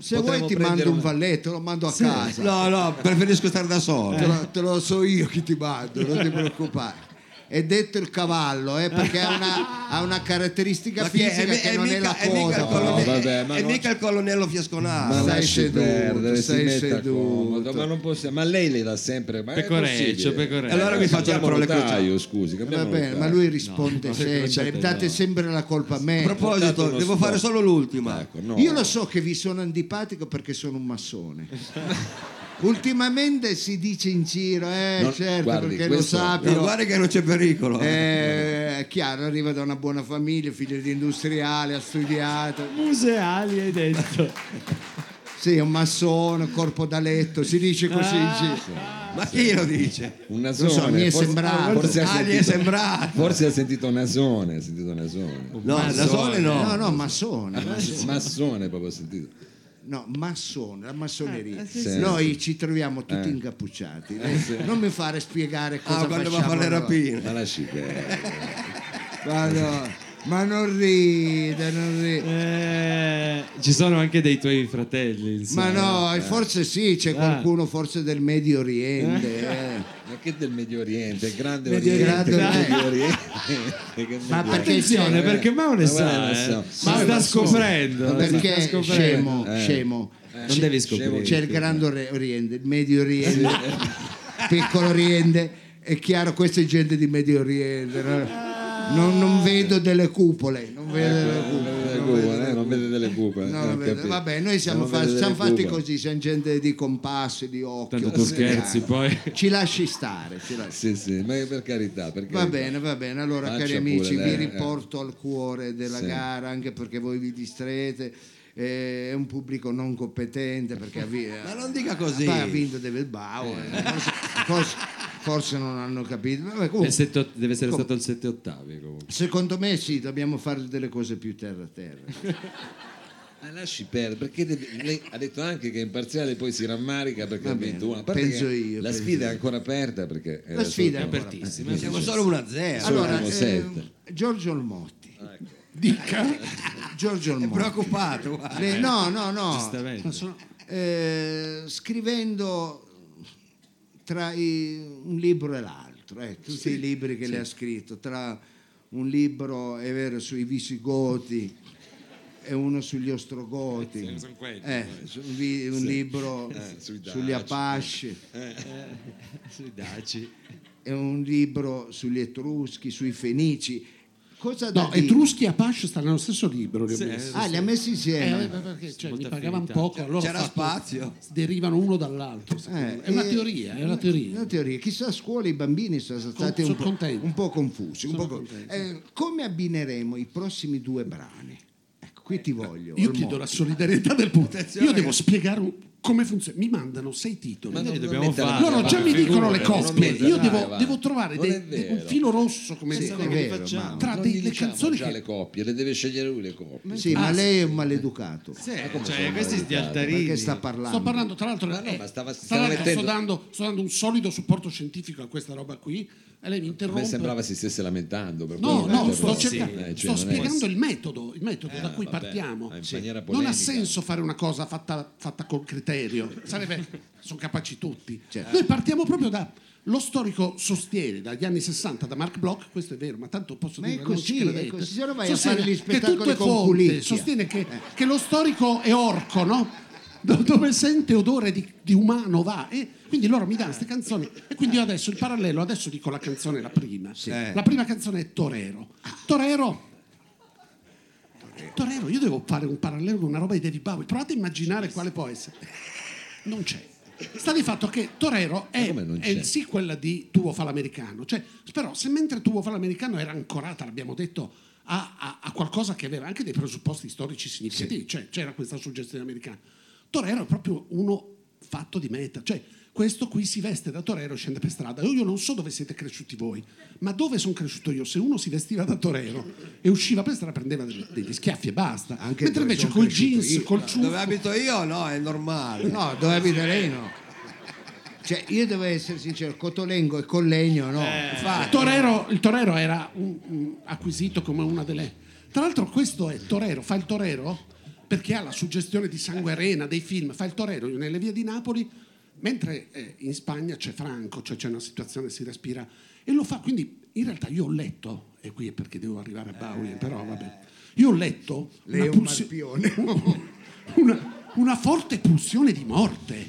se vuoi ti mando un una- valletto, lo mando a casa. No, no, preferisco stare da solo. Te, lo, te lo so io chi ti mando, non ti preoccupare. È detto il cavallo, eh, perché ha una, ha una caratteristica Ma è? fisica È mi- che è non è mica- la è mica il coda. colonnello- però. No, vabbè, ma è non- mica il colonnello Ma Fiasconato. Stai lasci seduto, perdere, si stai metta seduto. comodo, ma non possiamo. Ma lei le dà sempre. Ma è Pecoreccio, possibile? pecoreccio. Allora mi faccio le Cambiamo parole notaio, crociate. scusi, Va bene, ma lui risponde No, sempre, crociate date no. sempre la colpa a A me. proposito, Portate uno devo fare solo l'ultima. Ecco, no. Io lo so che vi sono antipatico perché sono un massone. Ultimamente si dice in giro, eh, No, certo, guardi, perché lo questo- sappio. No, guarda che non c'è pericolo. Eh, è chiaro, arriva da una buona famiglia, figlio di industriale, ha studiato. Museali hai detto. Sì, è un massone, corpo da letto, si dice così in giro. Ma chi lo dice? Un Lo so, nasone. mi è forse- sembrato. Forse ha Ah, gli è sentito, sembrato. forse ha sentito nasone. Ha sentito nasone. No, da sole no. No, no, massone. massone. Massone proprio ha sentito. No, massone, la massoneria. sì. Noi ci troviamo tutti Eh. incappucciati. Non mi fare spiegare cosa Ah, quando va a fare le rapine. Ma lasci perdere. Ma no, ma non ride, non ride. Eh, ci sono anche dei tuoi fratelli. Ma insomma. no, e forse sì, c'è qualcuno forse del Medio Oriente. eh. Ma che del Medio Oriente? Il grande Medio Oriente. Oriente. il Medio Oriente. Ma perché Attenzione, perché Mao ne Ma sa, eh. so. Ma sta ma scoprendo. sta Perché scoprendo. scemo, Eh. scemo. Non devi scoprire. C'è il Grande Ori- Oriente, il Medio Oriente, Piccolo Oriente. È chiaro, questa è gente di Medio Oriente. no? Non, non vedo delle cupole, non vedo delle cupole. Non delle eh, non vede delle eh, non ho vedo. capito. Vabbè, noi siamo, Non fa- siamo delle fatti così, siamo gente di compassi, di occhio. Tanto tu scherzi, poi. Ci lasci stare, ci lasci Sì, sì, ma per carità. Per Va carità. bene, va bene. Allora, Faccia cari pure amici, lei, vi eh. riporto al cuore della Sì. gara, anche perché voi vi distrete. eh, È un pubblico non competente perché ha, vi- Ma non dica così. Ha vinto David Bauer. Forse, forse- forse non hanno capito. Vabbè, comunque, sette deve essere stato il 7 ottavi comunque. secondo me sì, dobbiamo fare delle cose più terra a terra. Ma lasci perdere, perché deve- lei ha detto anche che è imparziale poi si rammarica perché Va ha vinto una. Penso io, La penso sfida è io. ancora aperta perché è La sfida è apertissima. Siamo solo 1-0. Solo Allora, eh. Giorgio Olmotti. Dica. Giorgio È Olmotti. preoccupato. Le- no, no, no. Giustamente. Eh, scrivendo tra i- un libro e l'altro, eh, tutti i libri che lei ha scritto, tra un libro, è vero, sui visigoti e uno sugli ostrogoti, Sì, sono quelli. eh, su- un, vi- un libro Eh, sui sugli. Apache Sui Daci. e un libro sugli Etruschi, sui Fenici. Cosa da No, dire? Etruschi e Apache stanno nello stesso libro. li ho Sì, messi. Ah, li ha messi Eh, insieme. perché cioè, mi Molta pagavano affinità. poco, allora ho C'era fatto- spazio. derivano uno dall'altro. secondo Eh, me. è una e- teoria, è una teoria. Una teoria. Chissà a scuola i bambini sono stati sono un, po', contenti. un po' confusi. un Sono po' con- contenti. Eh, come abbineremo i prossimi due brani? Ecco, qui ti voglio. Io chiedo la solidarietà del pubblico. Io devo spiegare un- come funziona. Mi mandano sei titoli. Ma noi dobbiamo fare. Loro già mi dicono le coppie. Io devo, devo trovare dei- de- un vero. filo rosso, come Sì, vero, facciamo? ma- tra Non dei- gli le diciamo canzoni già che le coppie, le deve scegliere lui le coppie. Sì, ma Ah, lei è un maleducato. Sì, come cioè, sono questi sti educato? altarini. Perché sta parlando? Sto parlando, tra l'altro, Ma no, eh, ma stava- stava sto, dando, sto dando un solido supporto scientifico a questa roba qui e lei mi A interrompe. me sembrava si stesse lamentando. Per No, no, sto, cercando- Eh, cioè, sto non è- spiegando il metodo, il metodo da cui vabbè, partiamo. eh, Non ha senso fare una cosa fatta, fatta con criterio, sarebbe, sono capaci tutti. Certo. Noi partiamo proprio da. Lo storico sostiene dagli anni 60 da Mark Bloch, questo è vero, ma tanto posso Ma dire non così, ci credete. è così, se no vai a Sostiene fare gli che spettacoli tutto è con fonte. Sostiene che, che lo storico è orco, no? Do- Dove sente odore di, di umano va. E quindi loro mi danno queste canzoni. E quindi io adesso il parallelo, adesso dico la canzone, la prima. Eh. La prima canzone è Torero. Torero. Torero, io devo fare un parallelo con una roba di David Bowie. Provate a immaginare quale può essere. Non c'è. Sta di fatto che Torero è, è il sequel di Tuo fa l'americano. Cioè, però, se mentre Tuo fa l'americano era ancorata, l'abbiamo detto, a, a- a qualcosa che aveva anche dei presupposti storici significativi, cioè c'era questa suggestione americana. Torero è proprio uno fatto di meta. Cioè, questo qui si veste da torero e scende per strada. Io non so dove siete cresciuti voi, ma dove sono cresciuto io? Se uno si vestiva da torero e usciva per strada prendeva degli, schiaffi e basta. Anche Mentre invece col jeans, io. col ciuffo... Dove abito io no, è normale. No, dove abita lei no. Cioè, io devo essere sincero, Cotolengo e Collegno no. Il Infatti, torero, il torero era un- un acquisito come una delle. Tra l'altro, questo è torero, fa il torero perché ha la suggestione di sangue arena dei film. Fa il torero nelle vie di Napoli, mentre eh, in Spagna c'è Franco, cioè c'è una situazione, si respira e lo fa. Quindi, in realtà, io ho letto, e qui è perché devo arrivare a Bowie, però vabbè. Io ho letto una un pulsi- una, una forte pulsione di morte.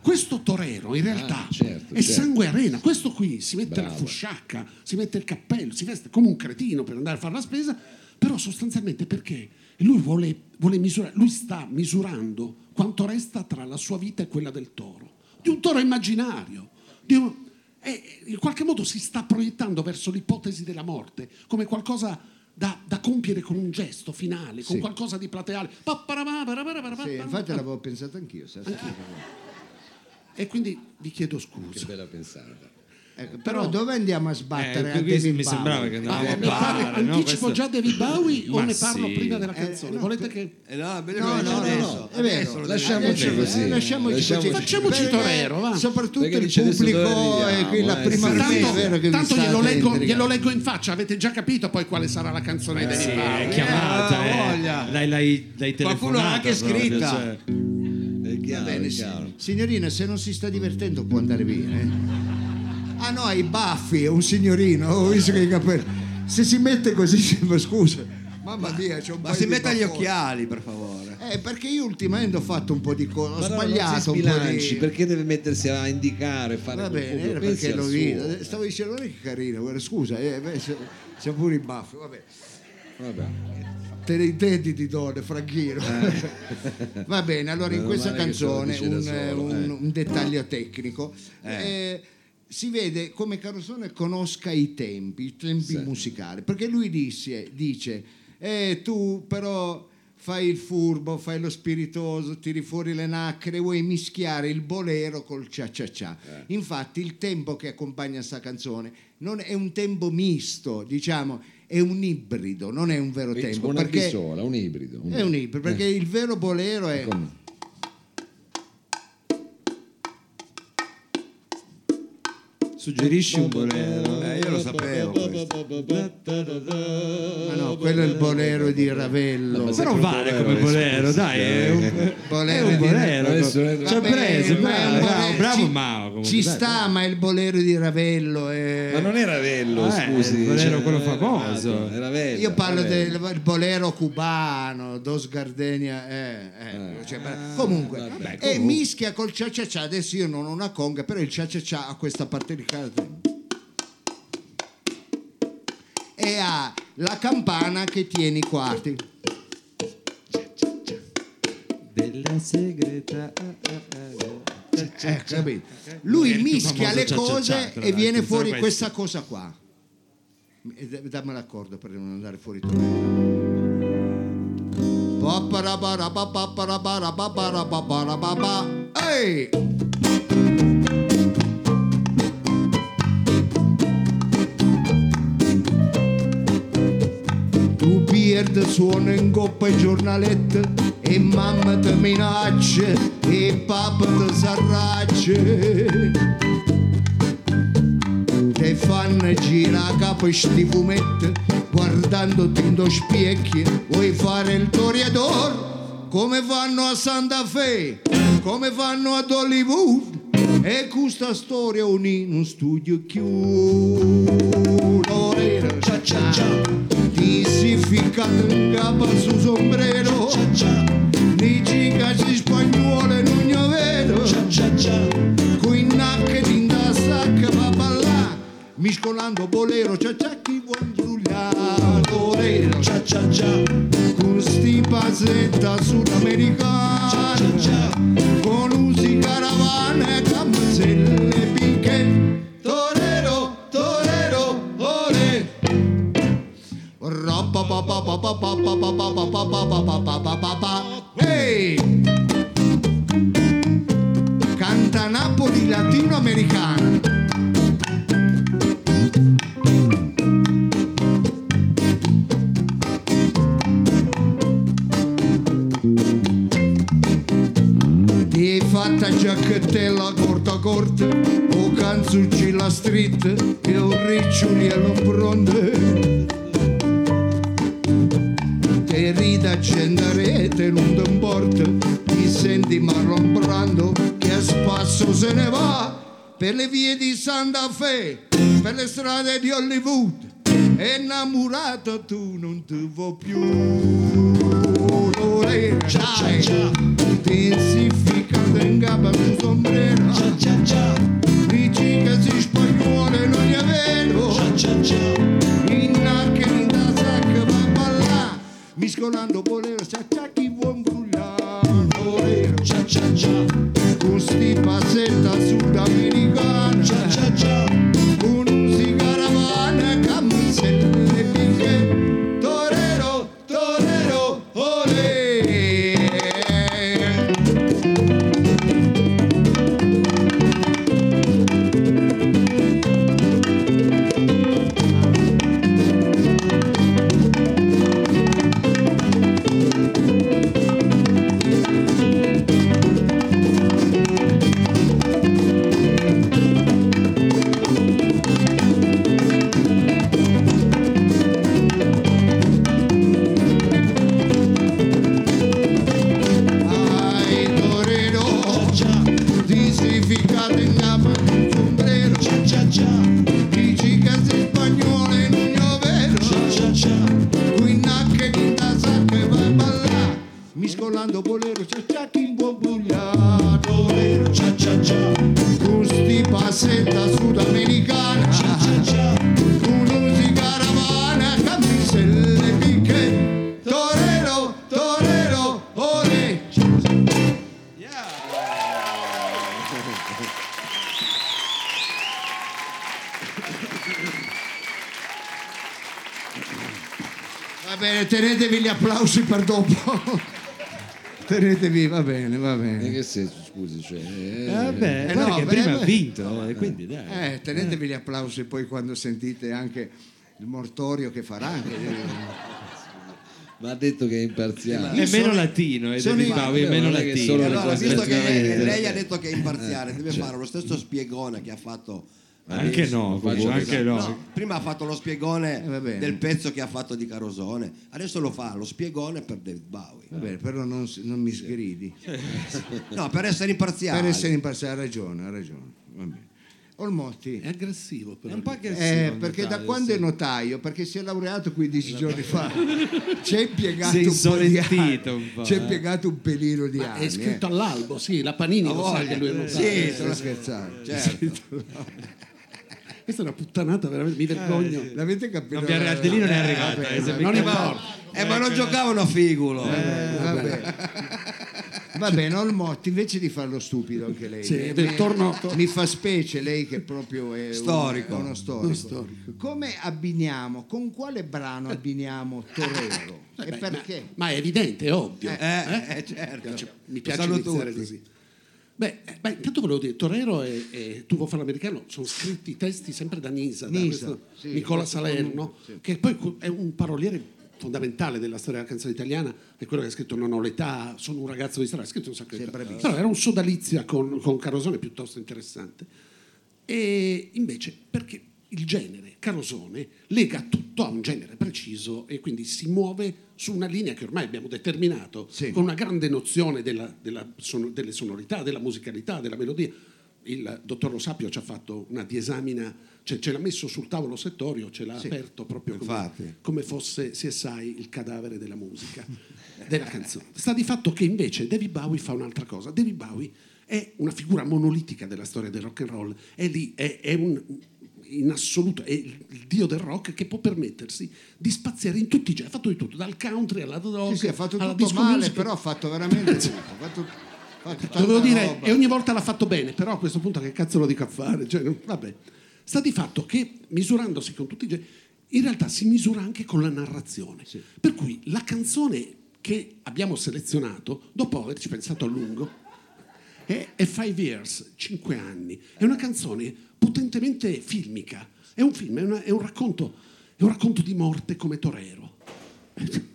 Questo torero in realtà Ah, certo, è certo. sangue arena. Questo qui si mette la Bravo. fusciacca, si mette il cappello, si veste come un cretino per andare a fare la spesa, però sostanzialmente perché lui vuole, vuole misurare, lui sta misurando quanto resta tra la sua vita e quella del toro, di un toro immaginario, di un- e in qualche modo si sta proiettando verso l'ipotesi della morte come qualcosa da, da compiere con un gesto finale, con Sì. qualcosa di plateale. Sì, infatti l'avevo pensato anch'io. sa- E quindi vi chiedo Che scusa. bella pensata. Ecco, però dove andiamo a sbattere Eh, a qui David mi sembrava Bowie? che Ma andavamo ne a parlare, no? anticipo Questo- già David Bowie o ne parlo sì. prima della Eh, canzone? no, Volete che... Eh no, è bene No, no, no, adesso. no, è vero. Lasciamoci così. Eh, lasciamoci, Lasciamoci- così. Facciamoci torero, va. Soprattutto Perché il pubblico è qui la eh, prima sì. è Tanto, vero che tanto glielo, leggo, intrigando. glielo leggo in faccia, avete già capito poi quale sarà la canzone di Sì, David è Bowie. chiamata, Eh, eh. voglia. L'hai, Qualcuno l'ha anche scritta. cioè. È Va bene, è signorina, se non si sta divertendo può andare via. eh. Ah no, ha i baffi, è un signorino, ho visto che i capelli. Se si mette così, sembra scusa. Mamma mia, c'è un Ma si metta gli occhiali, per favore. Eh, perché io ultimamente ho fatto un po' di cose, ho Ma no, non sbagliato si un po' di... perché deve mettersi a indicare, fare Va bene, era perché suo. visto. Stavo dicendo, guarda che carino, guarda, scusa, eh, beh, c'ha pure i baffi, vabbè. Vabbè. Te ne intendi di donne, Franchino. Va bene, allora in questa lo canzone un, solo, un- eh. un dettaglio tecnico. Eh, si vede come Carosone conosca i tempi, i tempi Sì. musicali, perché lui disse, dice, eh, tu però fai il furbo, fai lo spiritoso, tiri fuori le nacchere, vuoi mischiare il bolero col cia cia cia. Infatti il tempo che accompagna sta canzone non è un tempo misto, diciamo, è un ibrido, non è un vero tempo. Una perché bissola, un ibrido. è un ibrido, perché il vero bolero è... Come? Suggerisci un bolero. Eh, io lo sapevo questo. Ma no, quello è il bolero di Ravello. ma Però vale come eh, bolero, dai, è un, Bolero è un bolero. Adesso è- Ci ha preso, è bravo, bravo ci- Mao. comunque, Ci dai. sta, ma il bolero di Ravello è... Ma non era Vello, Eh, scusi. il bolero cioè, quello era- famoso. Era Vello. Io parlo era Vello. del bolero cubano, Dos Gardenia, eh, eh, cioè, comunque, vabbè, e mischia col cia cia cia, adesso io non ho una conga, però il cia cia cia ha questa parte di casa e ha la campana che tiene i quarti. Della segreta. Eh, capito? Lui È il più mischia famoso le cose e viene fuori questa cosa qua. Dammi l'accordo per non andare fuori. Ehi! Tu pierde suono in coppa e giornalette e mamma ti minaccia e papà ti s'arraccia te fanno girare a capo sti fumetti guardandoti in due specchi vuoi fare il toriador come fanno a Santa Fe come fanno ad Hollywood e questa storia unì in un studio chiuso. Cia cia cia ti si ficcato in capo su sombrero. Dici che si spagnolo non io vedo. Cia cia cia coi nacche di da sacca va ballà. Miscolando bolero cia cia chi vuol brugliare bolero cia cia cia con sti pasetta sudamericana. Con usi caravane camiselle pinche Ehi! Canta Napoli latinoamericana. Fatta giacchettella corta corta o canzucci la street e un riccioli all'ombronde te rida accendere te non ti importa ti senti marlon brando che a spasso se ne va. Per le vie di Santa Fe per le strade di Hollywood innamorato tu non ti vuoi più. Dai, ti si ficcando in capo su sombrero dici che si spagnolo e non è vero miscolando bolero cia cia chi vuol brugliare bolero cia cia cia con sti passetta sudamericana. Cia cia cia applausi per dopo. tenetevi, va bene, va In bene. che senso, scusi? Cioè, eh, Eh, Vabbè, Eh, guarda no, che beh, prima beh. ha vinto, eh, quindi dai. Eh, tenetevi gli applausi poi quando sentite anche il mortorio che farà anche. Ma ha detto che è imparziale. È meno sono- latino, è sono in- Bowie, è meno latino. Allora, visto che lei ha detto che è imparziale, deve fare lo stesso spiegone che ha fatto Anche no, anche no. No, prima ha fatto lo spiegone Eh, del pezzo che ha fatto di Carosone, adesso lo fa lo spiegone per David Bowie. Va bene, però non, non mi sgridi. No, per essere imparziale. Per essere imparziale, ha ragione, ha ragione. Va bene. Olmotti. È aggressivo però. È un po' aggressivo. Eh, perché da Italia, quando sì. è notaio? Perché si è laureato 15 giorni fa. Ci ha impiegato è un po' anni. un po', Ci ha eh. impiegato un pelino di Ma anni. è scritto eh. all'albo, sì, la Panini lo sa che lui è notaio. Sì, Eh, sto scherzando. Certo. Questa è una puttanata, veramente, mi vergogno. L'avete capito? Non mi è- Adelino non è arrivata. vabbè, eh, se vabbè. mi- Non ma- importa. Eh, ma non giocavano a figulo. Eh, vabbè. Va bene, Olmotti, invece di farlo stupido anche lei. Sì, mi, torno- mi fa specie lei che proprio è un- Storico. è uno storico. Uno storico. Come abbiniamo, con quale brano abbiniamo Torero? Eh, e beh, perché? Ma, ma è evidente, è ovvio. Eh, eh, certo. Mi Lo piace sanno iniziare tutti. così. Beh, eh, beh, intanto volevo dire, Torero e, e Tu vuoi fare l'americano sono scritti testi sempre da Nisa, da Nisa, questo sì, Nicola Salerno, sì. che poi è un paroliere fondamentale della storia della canzone italiana, è quello che ha scritto Non ho l'età, sono un ragazzo di strada, ha scritto un sacco di cose. Però era un sodalizia con, con Carosone piuttosto interessante. E invece, perché il genere Carosone lega tutto a un genere preciso e quindi si muove su una linea che ormai abbiamo determinato Sì. con una grande nozione della- della sono- delle sonorità, della musicalità, della melodia. Il dottor Lo Sapio ci ha fatto una diesamina, cioè ce l'ha messo sul tavolo settorio, ce l'ha Sì. aperto proprio come, come fosse CSI il cadavere della musica, della canzone. Sta di fatto che invece David Bowie fa un'altra cosa. David Bowie è una figura monolitica della storia del rock and roll, è lì, è, è un, in assoluto, è il, dio del rock che può permettersi di spaziare in tutti i generi, ha fatto di tutto, dal country alla rock, Sì, sì, ha fatto alla tutto male, music. però ha fatto veramente tutto. Ha fatto, fatto Dovevo dire, roba. e ogni volta l'ha fatto bene, però a questo punto che cazzo lo dico a fare? Cioè, vabbè. Sta di fatto che misurandosi con tutti i generi, in realtà si misura anche con la narrazione. Per cui la canzone che abbiamo selezionato, dopo averci pensato a lungo, è, è Five Years, cinque anni. È una canzone potentemente filmica. È un film, è, una- è un, racconto, è un racconto di morte come Torero.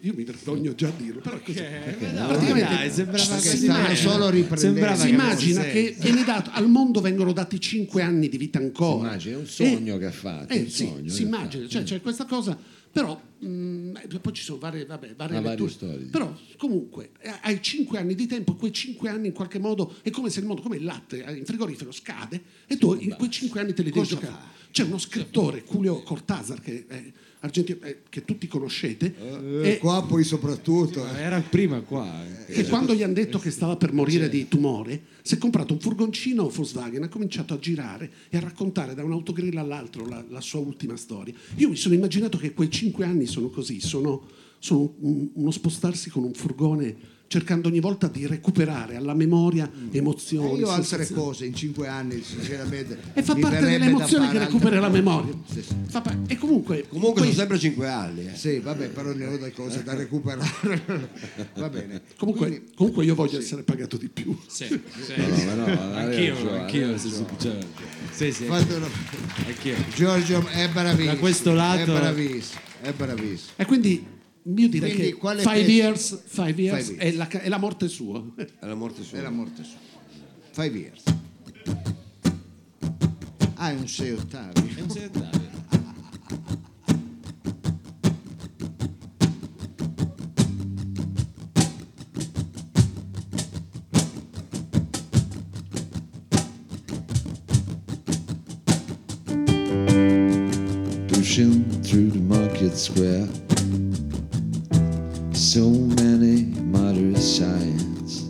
Io mi vergogno già a dirlo, però è così. Praticamente dai, sembrava immagina- bene. solo riprendendo. Si che immagina che viene dato, al mondo vengono dati cinque anni di vita ancora. Si immagina, è un sogno E- che ha fatto, eh, un sì, sogno si che immagina, fatto. cioè c'è questa cosa, però mh, eh, poi ci sono varie, vabbè, varie Ah, varie letture. storie. Però comunque eh, hai cinque anni di tempo, quei cinque anni in qualche modo è come se il mondo, come il latte eh, in frigorifero scade e tu in quei cinque anni te li devi giocare. fa? C'è uno scrittore, Julio Cortázar, che è argentino, eh, che tutti conoscete, Eh, e- qua poi soprattutto. eh. Era prima qua. eh. che quando gli hanno detto che stava per morire di tumore, si è comprato un furgoncino Volkswagen, ha cominciato a girare e a raccontare da un autogrill all'altro la, la sua ultima storia. Io mi sono immaginato che quei cinque anni sono così, sono, sono un- uno spostarsi con un furgone cercando ogni volta di recuperare alla memoria E emozioni. Eh, io altre cose in cinque anni, sinceramente. E fa parte delle emozioni che recuperi la memoria. Sì, sì. Fa pa- e comunque, Comunque poi- sono sempre 5 anni. eh. Sì, vabbè, però ne ho delle cose da recuperare. Va bene. comunque- comunque io voglio essere pagato di più. Sì, sì. No, no, no, Anch'io, ragione, anch'io, sì, sì, ragione. cioè, sì, sì, Fate una- anch'io. Giorgio è bravissimo. Da questo lato- È bravissimo. È bravissimo. E quindi io direi Quindi che quale Five? Years, Five Years Five È, la, è la morte sua. È la morte sua. È la morte sua. Five years. Ah, è un 6 ottavi. È un segretario. pushing through the market square. So many moderate signs.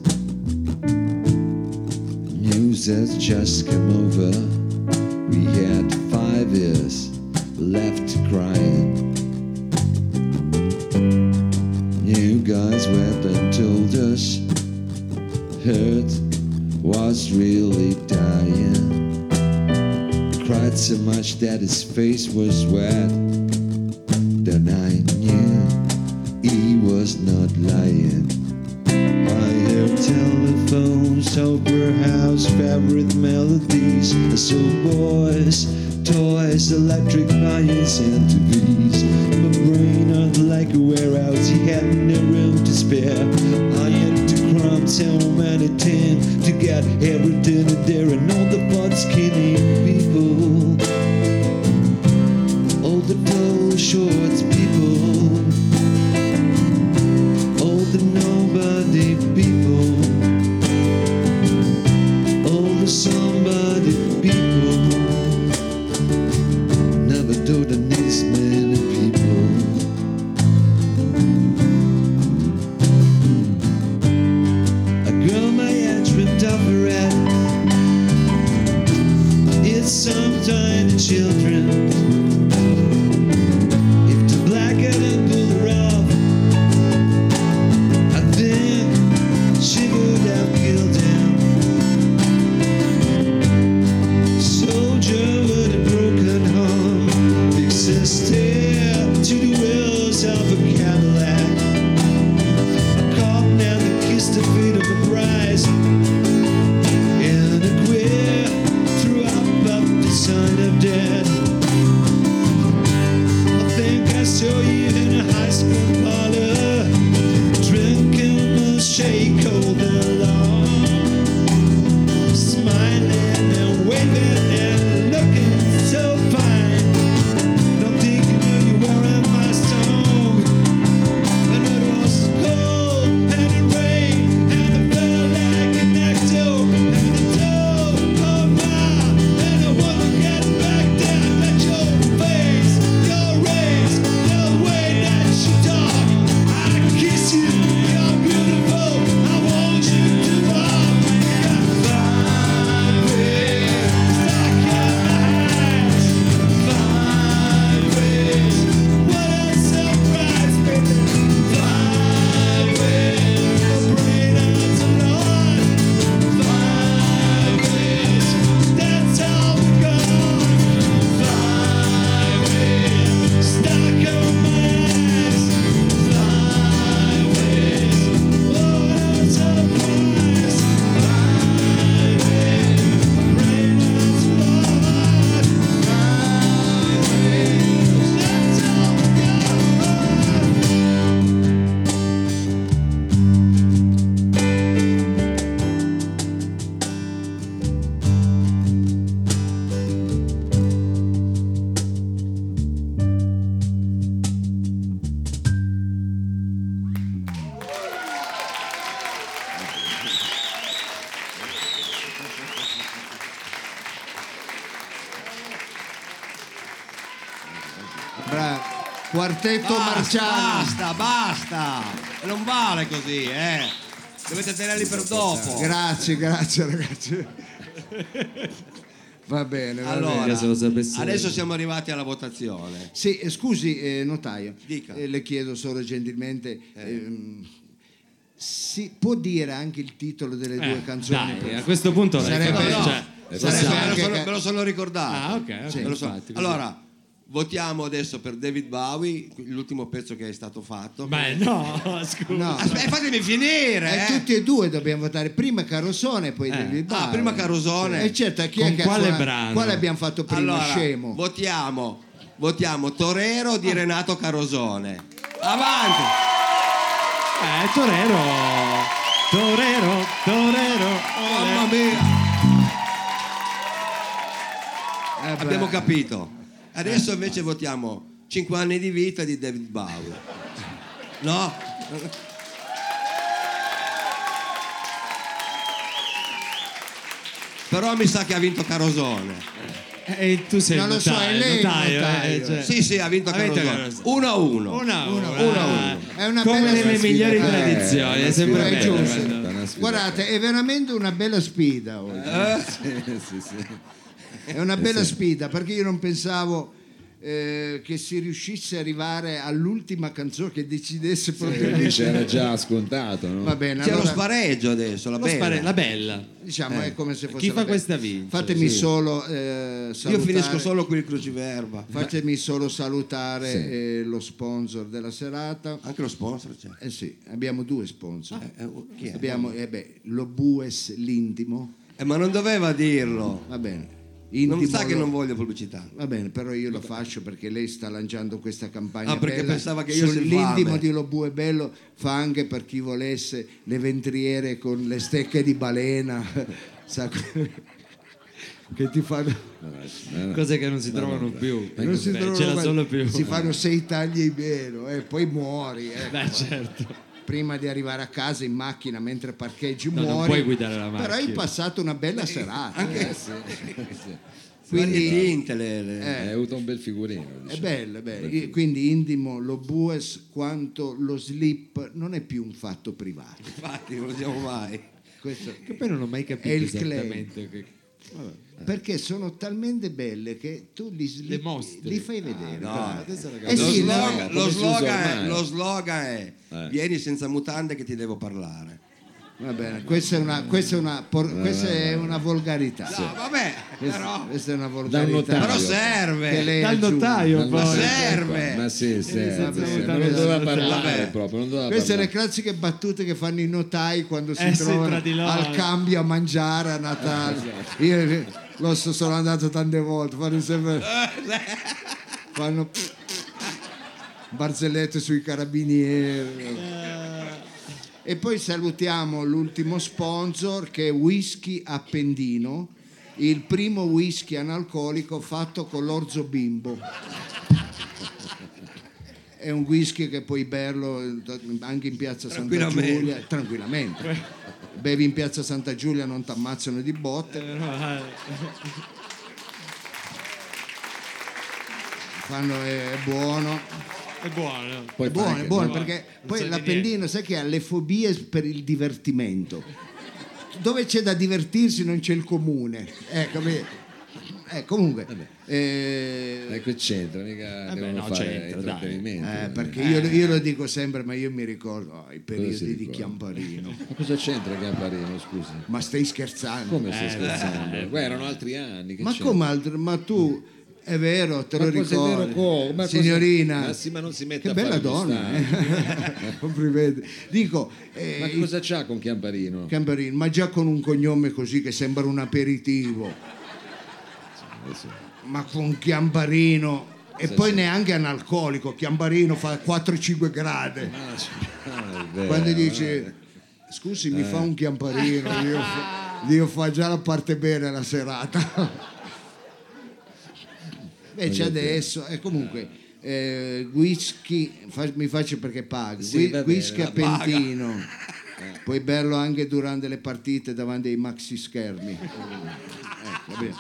News has just come over. We had five years left crying. You guys went and told us hurt was really dying cried so much that his face was wet. Quartetto Marciano. Basta, basta. Non vale così, eh. Dovete tenerli per dopo. Grazie, grazie ragazzi. Va bene, va Allora, bene. se lo sapessi- adesso siamo arrivati alla votazione. Sì, eh, scusi, eh, notaio, Dica. eh, le chiedo solo gentilmente, ehm, si può dire anche il titolo delle due Eh, canzoni? dai, a questo punto Sarebbe- No, no, cioè, sarebbe- possiamo me, lo anche sono, me lo sono ricordato. Ah, ok, ok, Me lo so- infatti. Allora, votiamo adesso per David Bowie, l'ultimo pezzo che è stato fatto. Beh, no, scusa. No. Aspetta, fatemi finire. Eh, eh. tutti e due dobbiamo votare prima Carosone e poi Eh. David Ah, Bowie. prima Carosone. E certo, chi Con è che quale suona- brano? Quale abbiamo fatto prima? Allora, Scemo. votiamo, votiamo Torero di Renato Carosone. Avanti. Eh, Torero. Torero, Torero. Mamma mia. Eh. Abbiamo capito. Adesso invece votiamo 5 anni di vita di David Bowie. No? Però mi sa che ha vinto Carosone. E tu sei Non lo so, notaio, è lei notaio, notaio. eh, cioè. Sì, sì, ha vinto Carosone. Carosone. 1 a 1. Uno a uno, uno a eh. uno. È una Come bella nelle sfida. migliori Eh, tradizioni, è sempre bello. sfida. Guardate, è veramente una bella sfida oggi. Sì, sì, sì. È una bella sfida perché io non pensavo eh, che si riuscisse a arrivare all'ultima canzone che decidesse proprio Invece era già scontato, no? Va bene, C'è lo allora, spareggio adesso, la Lo bella. spare- la bella. diciamo è come se fosse Chi fa vabbè. questa vince, Fatemi sì. solo eh, Io salutare, finisco solo qui il cruciverba. Fatemi solo salutare Sì. eh, lo sponsor della serata. Anche lo sponsor c'è. Eh sì, abbiamo due sponsor. Eh, chi è? Abbiamo eh beh, lo Bues l'intimo, Eh, ma non doveva dirlo. va bene. Intimo Non sa che non voglio pubblicità. Va bene, però io lo faccio perché lei sta lanciando questa campagna. Ah, perché bella pensava che io sull'intimo fame. di Lobue Bello fa anche per chi volesse le ventriere con le stecche di balena. che ti fanno Cose che non si trovano più. non si trovano ce la sono più. si fanno sei tagli in meno e poi muori ecco. Beh, certo. Prima di arrivare a casa in macchina mentre parcheggi No, non muori puoi guidare la però hai macchina. passato una bella serata Anche eh. quindi Quindi- tinte le, le- Hai avuto un bel figurino. È diciamo. bello, è bello. I- Quindi Indimo, lo Bues, quanto lo slip non è più un fatto privato. infatti non lo diciamo mai. Questo- Che poi non ho mai capito È esattamente. che- perché sono talmente belle che tu li, mostri. li fai vedere. no, però. adesso Eh ragazzi- lo, sì, slogan, no, lo slogan è, lo slogan è Eh. vieni senza mutande che ti devo parlare. Va bene, questa è una, questa è una, por- questa è una volgarità. No, vabbè, Questa, però, questa è una volgarità. notaio. però che serve. lei Dal aggiunge. notaio Ma poi. serve. Ma sì, serve, serve. Ma non doveva parlare Vabbè. proprio, non doveva Queste sono le parlare. classiche battute che fanno i notai quando si Eh sì, trovano tra di loro. al cambio a mangiare a Natale. Io lo so, sono andato tante volte, fanno sempre fanno barzellette sui carabinieri. E poi salutiamo l'ultimo sponsor che è Whisky Appendino, il primo whisky analcolico fatto con l'orzo bimbo. È un whisky che puoi berlo anche in piazza Santa. Giulia, tranquillamente. Bevi in piazza Santa Giulia, non ti ammazzano di botte. Fanno, è, è buono. È buono. Poi È buono, è buono no, perché poi di l'appendino, sai che ha le fobie per il divertimento. Dove c'è da divertirsi non c'è il comune. Eh, capi- eh, comunque, eh, Ecco, c'entra, mica Vabbè, devono no, fare c'entra, eh, perché io, io lo dico sempre, ma io mi ricordo oh, i periodi di? Chiamparino. Ma cosa c'entra Chiamparino, scusi? Ma stai scherzando? Come stai scherzando? Guarda, erano altri anni. che ma c'entra? come altro? Ma tu è vero, te lo ricordi? vero? Ma cosa- Signorina, Ma sì, ma non si mette che a bella donna, eh? Complimenti. Dico, eh, Ma cosa c'ha con Chiamparino? Chiamparino, ma già con un cognome così che sembra un aperitivo. Ma con Chiamparino e poi neanche analcolico, Chiamparino fa 4-5 gradi. Ah, è vero, Quando eh. dice scusi mi fa un chiamparino, io fa, io fa già la parte bene la serata. Invece adesso, e comunque, eh, whisky, fa- mi faccio perché paghi, Sì, bene, whisky a pentino, puoi berlo anche durante le partite davanti ai maxi schermi. Eh, va bene.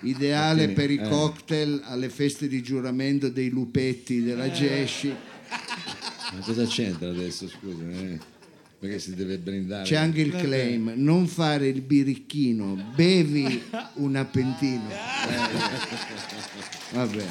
Ideale per i cocktail alle feste di giuramento dei lupetti della Gesci. Ma cosa c'entra adesso, scusa? Perché si deve brindare? C'è anche il claim, non fare il birichino, bevi un appentino. Eh, Vabbè.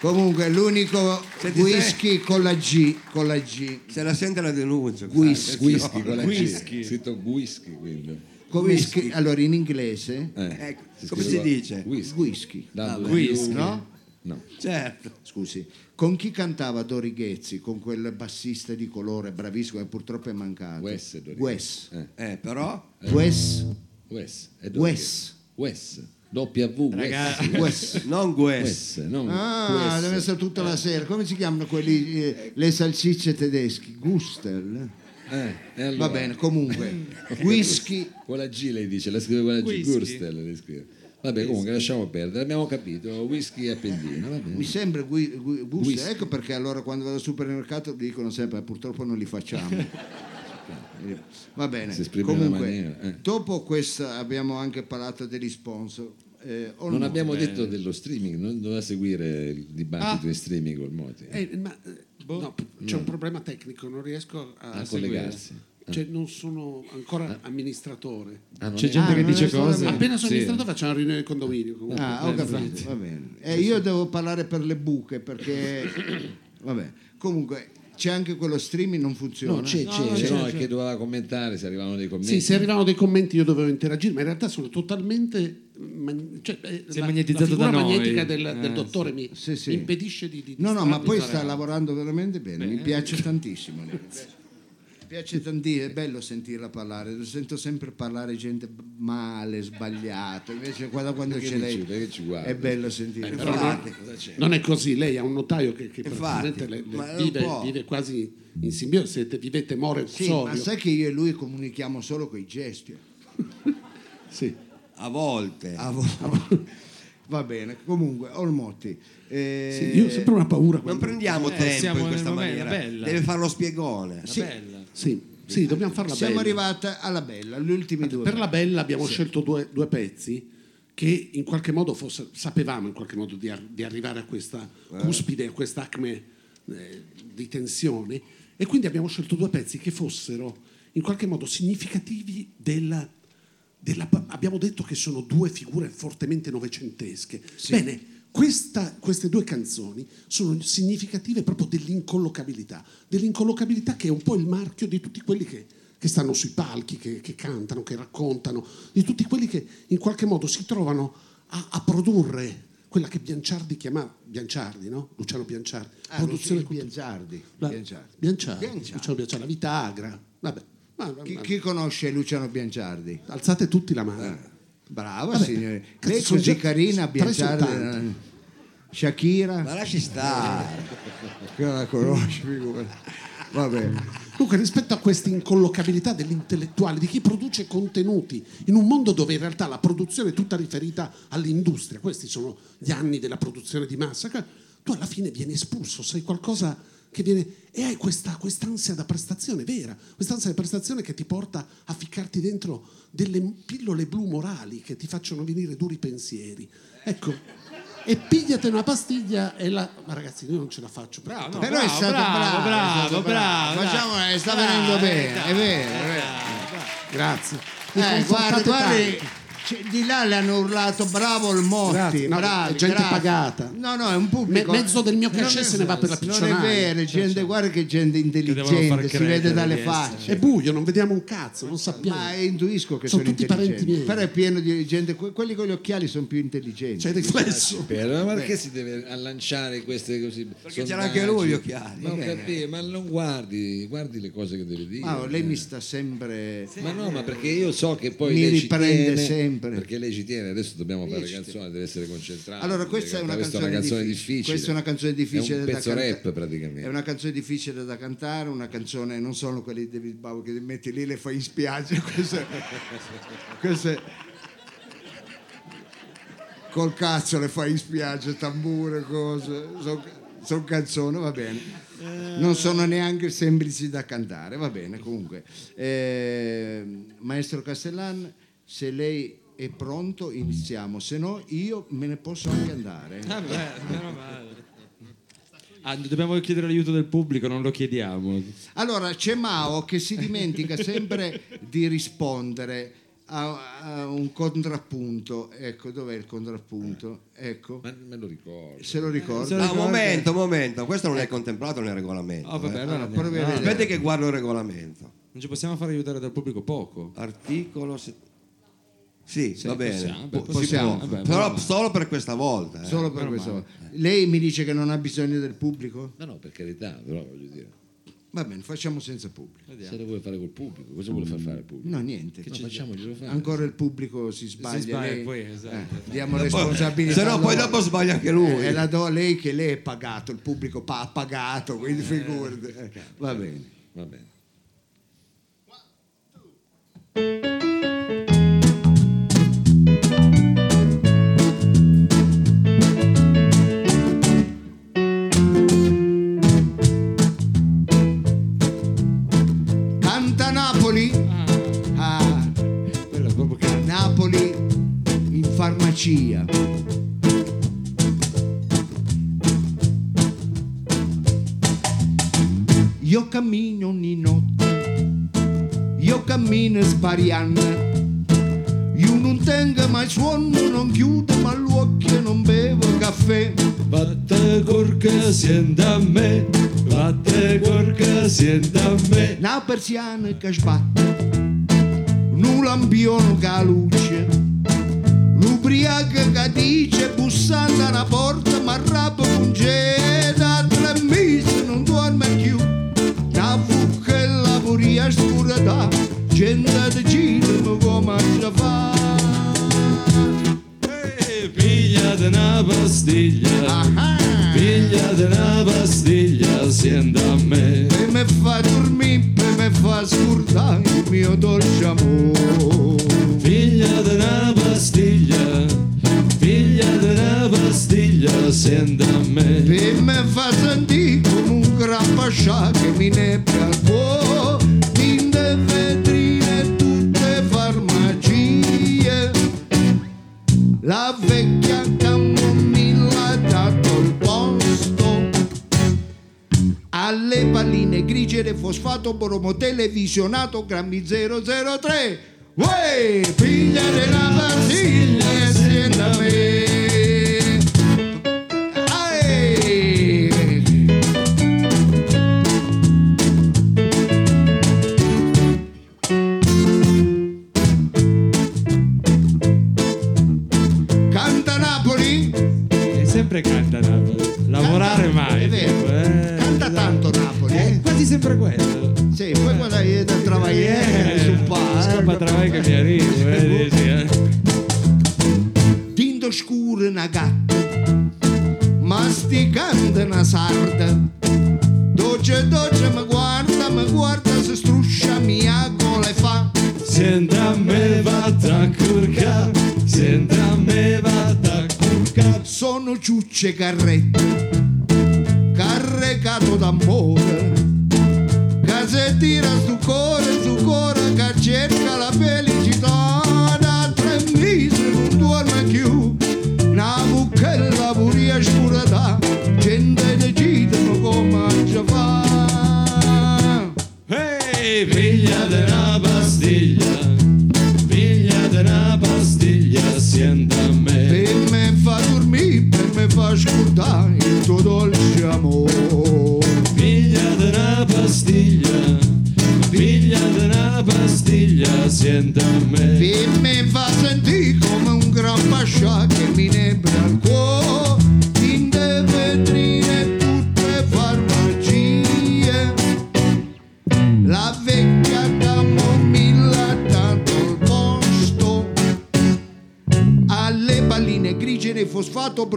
Comunque l'unico Senti, whisky con la G, con la G. Se la sente la denuncia. Whisky. Whisky con la Whisky. G. Scritto whisky, quindi. Come Whisky. scri- allora in inglese Eh, Ecco, si come si dice? Whisky. whisky. W- whisky. No? No. Certo. Scusi, con chi cantava Dori Ghezzi? Con quel bassista di colore bravissimo che purtroppo è mancato. Wes Wes. Eh, però Wes. Wes. È Wes. Wes. W. Ragazzi. Wes. Wes. non. Wes. Non Ah, Wes. deve essere tutta la sera. Come si chiamano quelli, eh, le salsicce tedeschi? Gustel? Eh, allora? Va bene, comunque. Whisky. Con la G lei dice, la scrive con la G. Whisky. Vabbè, comunque lasciamo perdere. Abbiamo capito. Whisky a pendino. Va bene. Mi sembra gui- gui-. Whisky. Ecco perché allora quando vado al supermercato dicono sempre purtroppo non li facciamo. Va bene. Comunque, eh. dopo questa abbiamo anche parlato degli sponsor. Eh, Non no? abbiamo detto dello streaming, non doveva seguire il dibattito in streaming col Moti. Eh, ma, eh, no, c'è un problema tecnico, non riesco a, A seguire. collegarsi. Cioè, non sono ancora amministratore. Ah, C'è è- gente Ah, che dice cose. Appena sono Sì. amministratore faccio una riunione di condominio. comunque. Ah, ho capito, va bene. Eh, io devo parlare per le buche perché... Vabbè, comunque c'è anche quello streaming non funziona. No, c'è, c'è, no, c'è, no, c'è. è che doveva commentare se arrivavano dei commenti. Sì, se arrivavano dei commenti io dovevo interagire, ma in realtà sono totalmente... man- cioè, eh, Si è la, magnetizzato la da noi. magnetica del, Eh, del dottore mi, Sì, sì. mi impedisce di, di No, no, ma poi sta lavorando veramente bene, mi piace tantissimo. piace tantissimo, è bello sentirla parlare, lo sento sempre parlare gente male, sbagliato, invece quando, quando Perché c'è dici- lei è bello sentire. Però Infatti. non, non è così, lei ha un notaio che, che praticamente le- le vive, vive quasi in simbiosi, vivete more Sì, ma sai che io e lui comunichiamo solo con i gesti? Sì. A volte. A vo- Va bene, comunque, Olmotti. eh, Sì, io ho sempre una paura. Non prendiamo Eh, tempo in questa maniera. bella. Deve fare lo spiegone. Sì. Sì, sì, dobbiamo farla Siamo bella. arrivati alla bella, gli ultimi due. Per la bella abbiamo scelto due, due pezzi che in qualche modo fosse- sapevamo in qualche modo di, ar- di arrivare a questa cuspide, a questa acme eh, di tensione e quindi abbiamo scelto due pezzi che fossero in qualche modo significativi della, della- abbiamo detto che sono due figure fortemente novecentesche. Bene, questa- queste due canzoni sono significative proprio dell'incollocabilità, dell'incollocabilità che è un po' il marchio di tutti quelli che, che stanno sui palchi, che, che cantano, che raccontano, di tutti quelli che in qualche modo si trovano a, a produrre quella che Bianciardi chiamava Bianciardi, no? Luciano Bianciardi. Ah, produzione. Bianciardi. La- Bianciardi. Bianciardi, Bianciardi. Luciano Bianciardi, la vita agra. Vabbè, ma- ma- Chi, chi conosce Luciano Bianciardi? alzate tutti la mano. Brava Vabbè, signore. Lei sono così già carina, soltanto. eh, Shakira, Ma lasci stare. che non la conosci, figura. Va bene. Comunque, rispetto a questa incollocabilità dell'intellettuale, di chi produce contenuti, in un mondo dove in realtà la produzione è tutta riferita all'industria, questi sono gli anni della produzione di massa, che tu alla fine vieni espulso, sei qualcosa che viene... e hai questa quest'ansia da prestazione vera, quest'ansia da prestazione che ti porta a ficcarti dentro delle pillole blu morali che ti facciano venire duri pensieri. Ecco. E pigliate una pastiglia e la... Ma ragazzi, io non ce la faccio. Bravo, no, Però è bravo, stato bravo, bravo, è bravo, bravo. Facciamo, eh, sta venendo bene, è vero, è vero. Grazie. Eh, guarda, confortate c'è- di là le hanno urlato bravo il Motti, Grazie, no, bravi, gente grazie. pagata. No, no, è un pubblico. Me- mezzo del mio Non cachet se ne va per la Non è vero, gente, guarda che gente intelligente, si vede dalle facce. È buio, non vediamo un cazzo, non sappiamo. Ma intuisco che Sono sono, tutti parenti intelligenti. miei. Però è pieno di gente, que- quelli con gli occhiali sono più intelligenti. C'è il riflesso. Ma perché si deve allanciare queste così? Perché c'era anche lui gli occhiali. Ma, ho capito, ma non guardi, guardi le cose che deve dire. Ma lei mi sta sempre. Ma no, ma perché io so che poi Mi riprende tiene, sempre. Perché lei ci tiene, adesso dobbiamo fare la canzone, deve essere concentrata. Allora, questa è una Questa è una canzone difficile. Questa è una canzone difficile È un da pezzo cantare. rap praticamente. È una canzone difficile da cantare, una canzone non sono quelli di David Bowie che ti metti lì e le fai in spiaggia. Queste, queste col cazzo le fai in spiaggia, tambure, cose. Sono canzoni, va bene. Non sono neanche semplici da cantare, va bene comunque. Eh, Maestro Castellan, se lei è pronto iniziamo, se no io me ne posso anche andare. Vabbè, meno male. Ah, dobbiamo chiedere l'aiuto del pubblico, non lo chiediamo. Allora c'è Mao che si dimentica sempre di rispondere a, a un contrappunto. Ecco, dov'è il contrappunto? Ecco, Ma me lo ricordo. se lo ricorda. Se lo No, un momento, un momento, questo non è contemplato nel regolamento. Oh, vabbè, eh. allora Allora, andiamo. provi a No, vedere. Aspetti che guardo il regolamento. non ci possiamo fare aiutare dal pubblico poco. Articolo. se- Sì, va bene. possiamo, beh, si possiamo. può. Vabbè, Però vabbè. solo per questa volta. eh. Solo per questo. Lei mi dice che non ha bisogno del pubblico? No, no, per carità, però voglio dire. Va bene, facciamo senza pubblico. Se lo vuole fare col pubblico, cosa vuole far fare al pubblico? No, niente. No, facciamoglielo fare. Ancora il pubblico si sbaglia. sbaglia, lei- poi, esatto. eh, diamo Poi- responsabilità. Se no, poi dopo sbaglia anche lui. Eh, la do a lei che lei è pagato, il pubblico pa- ha pagato, quindi figurati. Eh, va bene. Va bene. Canta farmacia. Io cammino ogni notte, io cammino sbariando. Io non tengo mai suono, non chiudo mai gli occhi, non bevo caffè. Vatte corca, sienta a me. Vatte corca, sienta a me. Una persiana che sbatte, un lampione che luce, ubriaca che dice bussando alla porta ma rapa punge da tre mesi non dorme più. Da fucchella moria scurità gente di giro come si fa. Piglia di una pastiglia, piglia di una pastiglia, sienta a me. E mi fa dormire, e mi fa scordare il mio dolce amore. Figlia di una pastiglia, figlia di una pastiglia siente a me E mi fa sentire come un gran pascià che mi nebbia al cuore. In de vetrine tutte farmacie. La vecchia alle palline grigie fosfato bromo televisionato grammi 003 Uè, figlia della pastiglia insieme me Mi arrivo, eh, dici, eh. Dindo scuro una gatta, masticando una sarda. Dolce dolce mi guarda, mi guarda, se struscia mia gola e fa. Senta me vada a curca, senta me vada a curca. Sono ciucce carrette, carregato d'amore. Che se tira su cuore, su cuore, che pastiglia, sienta a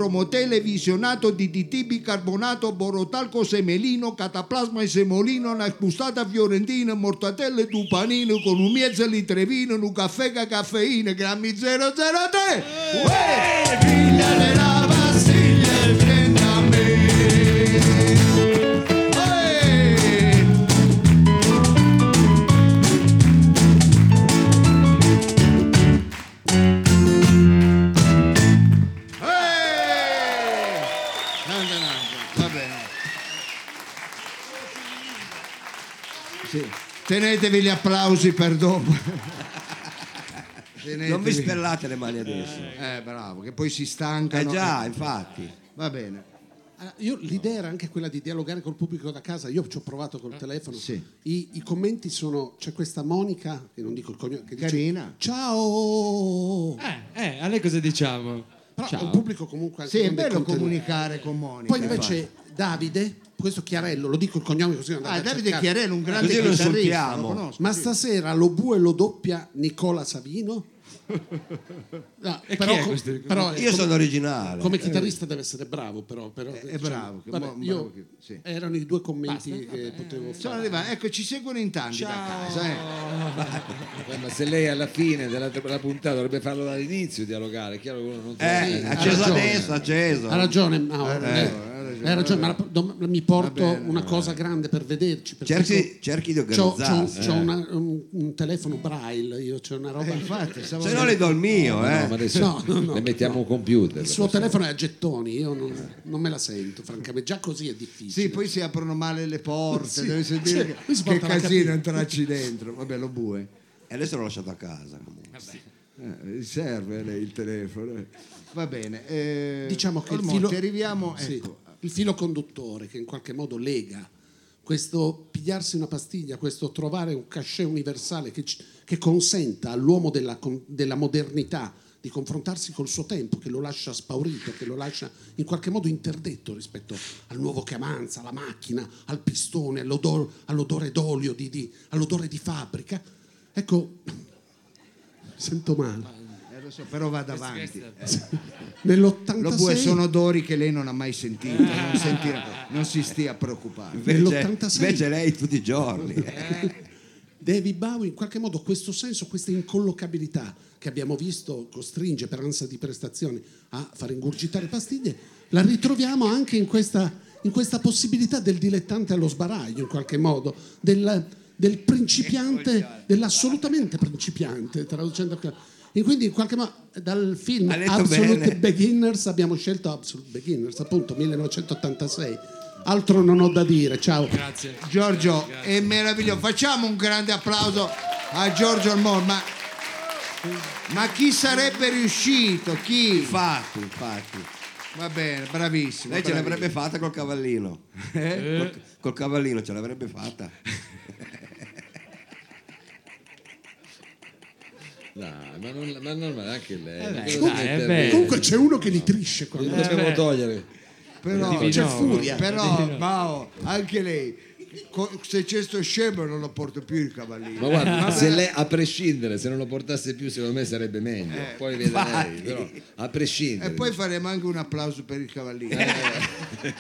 fosfato bromo televisionato DDT bicarbonato borotalco semelino cataplasma e semolino una spustata fiorentina mortatelle tupanino con un mezzo litre vino un caffè ca caffeina grammi 003 Uè, figlia della Tenetevi gli applausi per dopo. Non vi Tenetevi. spellate le mani adesso. Eh, bravo, che poi si stancano. Eh già, infatti. Va bene. Io, l'idea era anche quella di dialogare col pubblico da casa. Io ci ho provato col telefono. Sì. I, i commenti sono: c'è questa Monica, che non dico il cognome, che dice: Carina. Ciao! Eh, eh, a lei cosa diciamo? Però è Ciao. un pubblico comunque anche Sì, è bello contenuti. comunicare con Monica. Poi invece Davide, questo Chiarello, lo dico il cognome così Ah, andate a Davide cercare. Chiarello, un grande Così lo chitarrista, insultiamo. Ma stasera lo bue lo doppia Nicola Savino? No, E però, chi è co- questo? però, eh, Io come- sono originale. Come chitarrista deve essere bravo, però. però È- è diciamo, bravo, che vabbè, bravo che- sì. Erano i due commenti che potevo Sono fare. arrivati. Ecco, ci seguono in tanti da casa. eh. Eh, ma se lei alla fine della, della puntata dovrebbe farlo dall'inizio dialogare, è chiaro che uno non. Eh, Sì, ha acceso ragione. adesso, acceso. Ha ragione, Mauro. Hai ragione, eh, hai ragione, ma la- mi porto bene, una cosa grande per vederci. Cerchi, io- cerchi di c'ho, c'ho, organizzarsi. c'ho una- un, un telefono braille, io c'ho una roba. Eh, infatti, stavo no le do il mio, No, eh. ma adesso No, no, no, le mettiamo un computer. il suo telefono è a gettoni, io non, non me la sento, francamente. Già così è difficile. Sì, poi si aprono male le porte, Sì, devi sentire sì, che, che casino entrarci dentro. Vabbè, lo bue. E adesso l'ho lasciato a casa. Eh, serve lei il telefono. Va bene. eh, Diciamo che il filo, arriviamo. sì, ecco. il filo conduttore che in qualche modo lega questo pigliarsi una pastiglia, questo trovare un cachet universale che, che consenta all'uomo della, della modernità di confrontarsi col suo tempo, che lo lascia spaurito, che lo lascia in qualche modo interdetto rispetto al nuovo che avanza, alla macchina, al pistone, all'odor- all'odore d'olio, di- di- all'odore di fabbrica. Ecco, sento male. Lo so, però vada avanti. Nell'86 Lo bue sono odori che lei non ha mai sentito, non, sentirà- non si stia preoccupando. Invece, Nell'86 invece lei tutti i giorni. eh. David Bowie in qualche modo questo senso, questa incollocabilità che abbiamo visto costringe per ansia di prestazioni a far ingurgitare pastiglie, la ritroviamo anche in questa, in questa possibilità del dilettante allo sbaraglio in qualche modo, del, del principiante, dell'assolutamente principiante, traducendo e quindi in qualche modo dal film Absolute bene. Beginners abbiamo scelto Absolute Beginners, appunto 1986. Altro non ho da dire, ciao. Grazie. Giorgio, è meraviglioso. Facciamo un grande applauso a Giorgio Armor, ma, ma chi sarebbe riuscito? Chi? Infatti, infatti. Va bene, bravissimo. Lei ce l'avrebbe fatta col cavallino. Eh? Col, col cavallino ce l'avrebbe fatta. Dai, ma non, ma non ma anche lei. dai, non dai, devo è mettere- vero. Comunque c'è uno che nitrisce qua. Lo Eh, dobbiamo beh. togliere. Però, C'è no, furia. però Mao, anche lei, se c'è sto scemo non lo porto più il cavallino. Ma guarda, se lei a prescindere, se non lo portasse più, secondo me sarebbe meglio. Poi vede lei, però a prescindere. E poi faremo anche un applauso per il cavallino.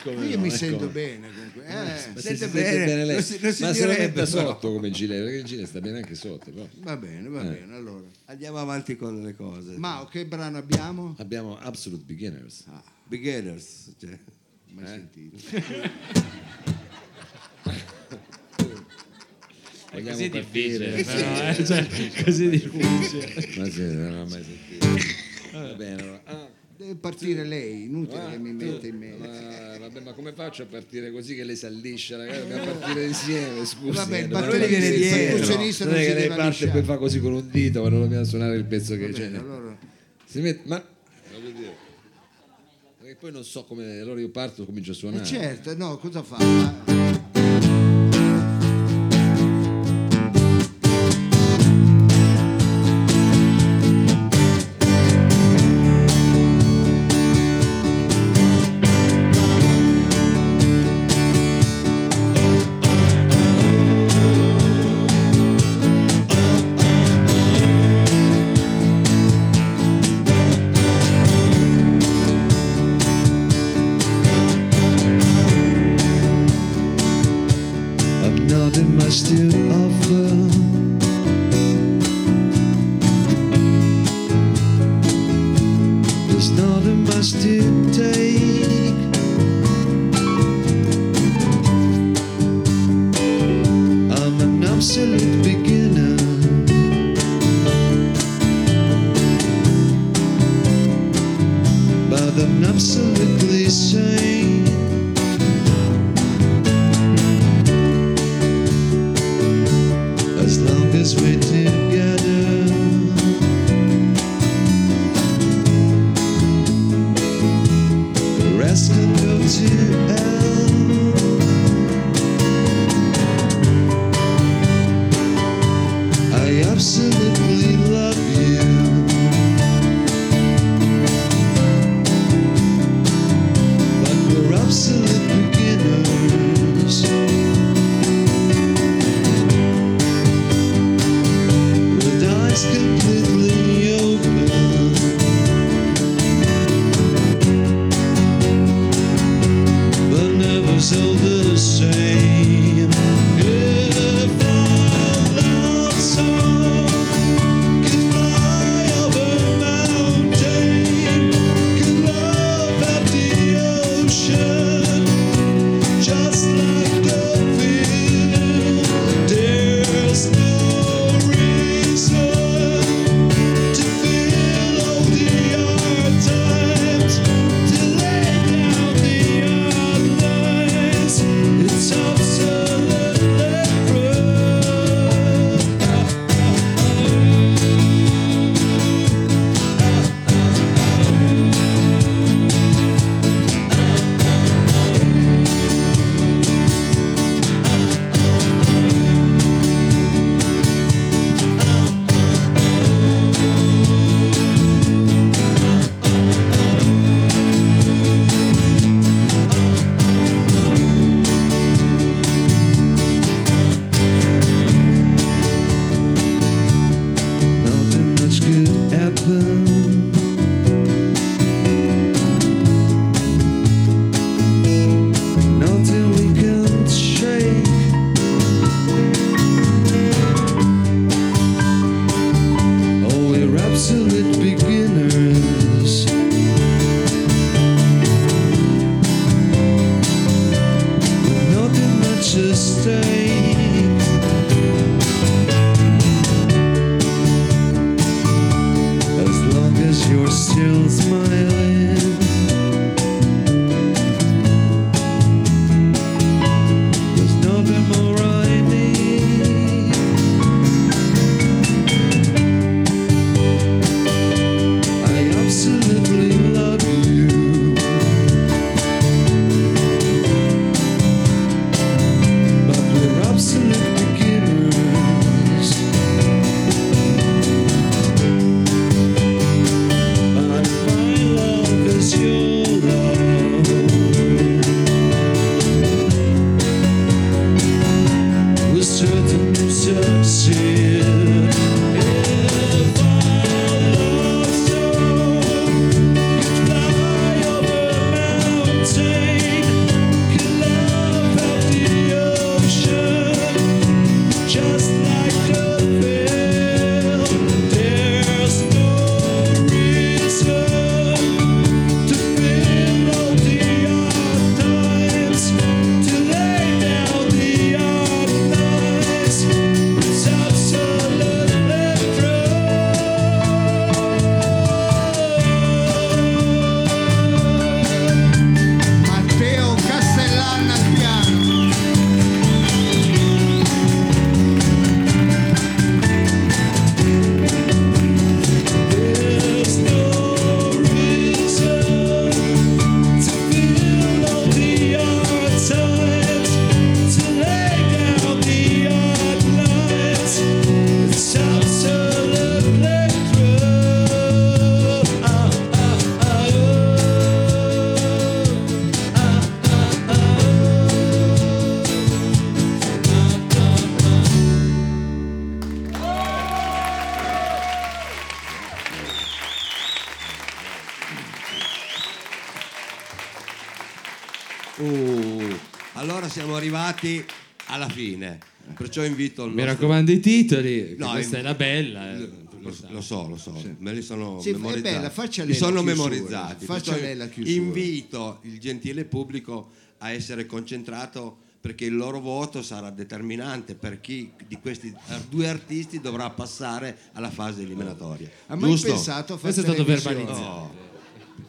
come Io no, mi ecco. sento bene comunque. Eh, Ma Sente bene, bene lei. non si- non si Ma se lo metta sotto come gilet, perché il gilet sta bene anche sotto. però. va bene, va bene. Allora, Andiamo avanti con le cose. Mao, che brano abbiamo? Abbiamo Absolute Beginners. Beginners. Cioè. Mai sentito. Vogliamo Così partire? difficile, però, eh, cioè, così difficile. Ma sì, non l'ho mai sentito. Va bene, allora. Ah, Deve partire lei, inutile ah, che mi metta in mezzo. Ma, vabbè, ma come faccio a partire così che lei si alliscia? Ragazzi, dobbiamo partire insieme, scusi. Vabbè, il eh, è che viene dietro. il percussionista Non non è che lei deve parte e poi fa così con un dito, ma non dobbiamo suonare il pezzo che c'è. allora. Si mette, ma perché poi non so come allora io parto comincio a Eh, suonare. certo, no, cosa fa? Ma- perciò invito il Mi nostro... raccomando i titoli, No, questa in- è la bella. eh. Lo, lo so, lo so, me li sono Sì, è memorizzati. bella, faccia Mi lei la sono chiusura, memorizzati. faccia perciò lei la chiusura. Invito il gentile pubblico a essere concentrato perché il loro voto sarà determinante per chi di questi due artisti dovrà passare alla fase eliminatoria. Ha mai Giusto? pensato a fare Questo è stato verbalizzato.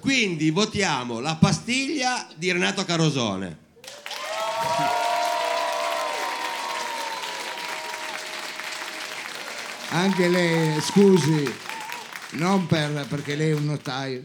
Quindi votiamo la pastiglia di Renato Carosone. Anche lei, scusi, non per, perché lei è un notaio,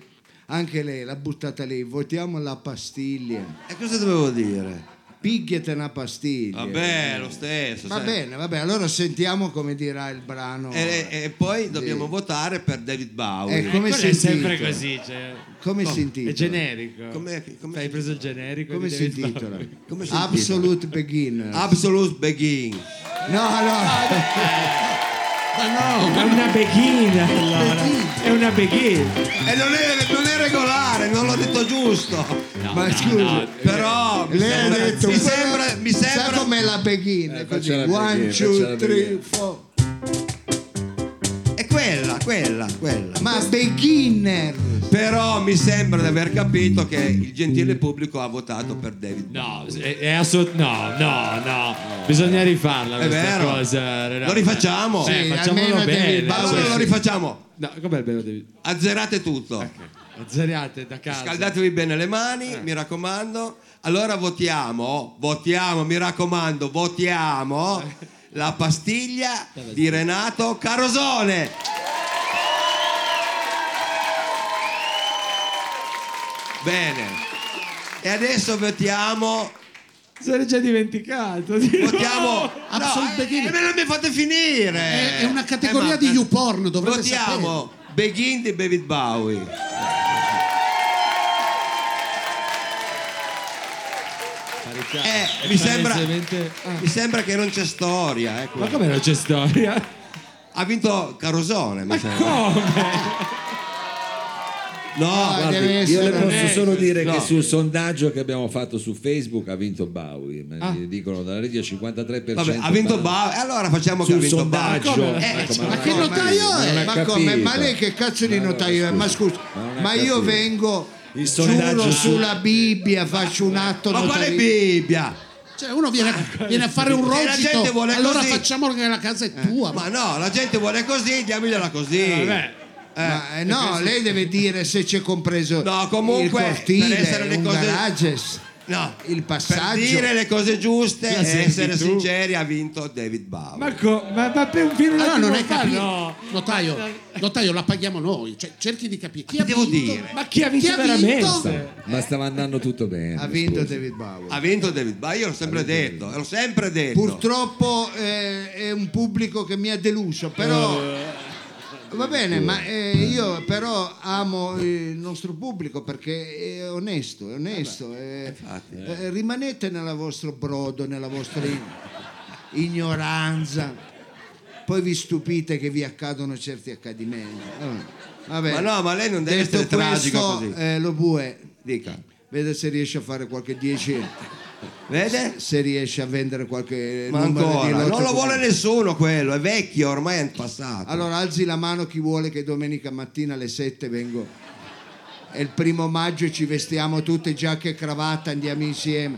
anche lei l'ha buttata lì, votiamo la pastiglia. E cosa dovevo dire? Picchiate una pastiglia. Vabbè, lo stesso. Va sai. bene, va bene, allora sentiamo come dirà il brano. E, e poi dobbiamo votare per David Bowie. Eh, come Quello è si sempre intitola? così, cioè, Come si è intitola? generico. Come- come- Hai preso il generico? Come di si David intitola? Bowie. Come si Absolute Beginner. Absolute Begin. No, no. È una beghina, allora. È una beghina. E non è, non è regolare, non l'ho detto giusto. Ma scusi, Però mi lei ha sembra, detto mi sembra, mi Sa sembra com'è la beginner? Eh, così. One, beginner, two, three, four. Quella, quella. Ma beginner. Però mi sembra di aver capito che il gentile pubblico ha votato per David Bowie. No, è, è assolut- no, no, no. Bisogna rifarla È questa vero. cosa. Renato. Lo rifacciamo? Eh, Sì, facciamolo almeno bene. David Bowie. Allora lo rifacciamo. No, com'è il bello David? Azzerate tutto. Azzeriate da casa. Scaldatevi bene le mani, mi raccomando. Allora votiamo, votiamo, mi raccomando, votiamo la pastiglia di Renato Carosone. Bene. E adesso votiamo Se l'è già dimenticato. votiamo Absolute no, Beginner. eh, me non mi fate finire. È- è una categoria ma- di YouPorn, dovrebbe Votiamo Begin di David Bowie. Eh, mi sembra- ah. Mi sembra che non c'è storia, eh, Ma come non c'è storia? Ha vinto Carosone, mi sembra. Come? No, Ah, Guardi, io le posso solo dire no. che sul sondaggio che abbiamo fatto su Facebook ha vinto Bowie, mi Ah. dicono dalla regia 53%. vabbè, ha vinto Bowie. Allora facciamo che ha Sul vinto sondaggio, Bowie. come? Eh, ecco, ma non che notaio è? Ma come? Ma lei che cazzo di Ma no, notaio è? Ma scusi, Ma ma io vengo, Il sondaggio giuro su- sulla Bibbia, faccio un atto Ma quale. Bibbia? Cioè, uno viene, viene a fare un Se la gente rogito, vuole allora così- facciamo che la casa è tua. Ma no, la gente vuole così, diamogliela così. Vabbè. Ma, eh, no, lei deve dire se c'è compreso No, comunque, il cortile, le un cose- garage, No, il passaggio. Per dire le cose giuste e essere tu? sinceri ha vinto David Bowie. Ma, co- ma, ma per un film Allora non hai fa, capito. no. Notaio, notaio, la paghiamo noi. Cioè, cerchi di capire. Chi ha devo vinto? dire? Ma chi ha vinto Chi ha veramente? vinto? Ma stava andando tutto bene. ha vinto scusi. David Bowie. Ha vinto David Bowie, io l'ho sempre detto, l'ho sempre detto. Purtroppo eh, è un pubblico che mi ha deluso, però va bene, ma eh, io però amo il nostro pubblico perché è onesto, è onesto. eh, eh, rimanete nel vostro brodo, nella vostra ignoranza, poi vi stupite che vi accadono certi accadimenti. Eh, vabbè. Ma no, ma lei non deve Detto essere tragico questo, così. eh, lo bue, Dica. vede se riesce a fare qualche 10 Vede? se riesce a vendere qualche Ma ancora, non lo come- vuole nessuno quello, è vecchio, ormai è passato. Allora alzi la mano chi vuole che domenica mattina alle 7 vengo. È il primo maggio e ci vestiamo tutte giacche e cravatta, andiamo insieme.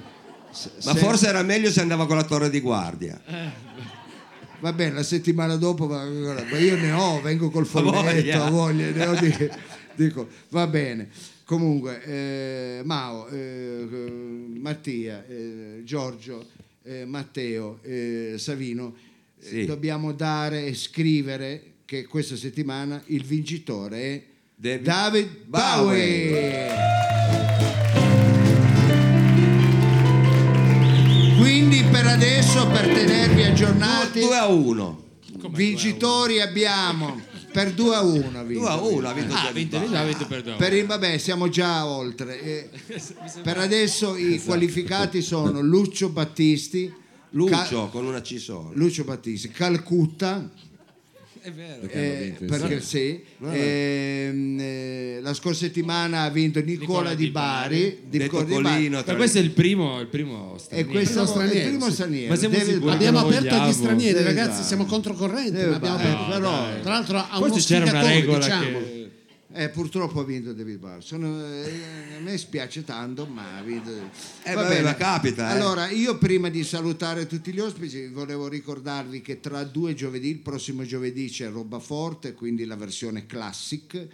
S- Ma se- forse era meglio se andava con la torre di guardia. Va bene, la settimana dopo, ma, io ne ho, vengo col folletto, voglia. voglia, ne ho di- dico, va bene. Comunque, eh, Mao, eh, eh, Mattia, eh, Giorgio, eh, Matteo, eh, Savino, eh, Sì. dobbiamo dare e scrivere che questa settimana il vincitore è David David Bowie. Bowie. Quindi per adesso, per tenervi aggiornati, 2 a 1. vincitori abbiamo per 2 a 1. ha vinto. 2 a 1 ha vinto Ah, vinto, ha vinto per due. Per il, vabbè, siamo già oltre. Eh, per adesso i qualificati sono Lucio Battisti, Lucio con una C sola. Lucio Battisti, Calcutta, È vero. Eh, perché sì, ehm, eh, la scorsa settimana ha vinto Nicola, Nicola di Bari, di Detto Nicola di Bari. Colino. Ma questo è il primo, il primo E straniero. questo Primo è il straniero, primo sì. straniero. Ma siamo David. Abbiamo aperto agli stranieri, Esatto. ragazzi, siamo controcorrente. Eh, abbiamo aperto- però- Tra l'altro ha uno Forse c'era una sfigatore, regola diciamo. che... Eh, purtroppo ha vinto David Bowie. Sono- eh, a me spiace tanto, ma ha vinto. Eh, Va vabbè, bene. ma capita, eh. Allora, io prima di salutare tutti gli ospiti, volevo ricordarvi che tra due giovedì, il prossimo giovedì c'è Roba Forte, quindi la versione classic.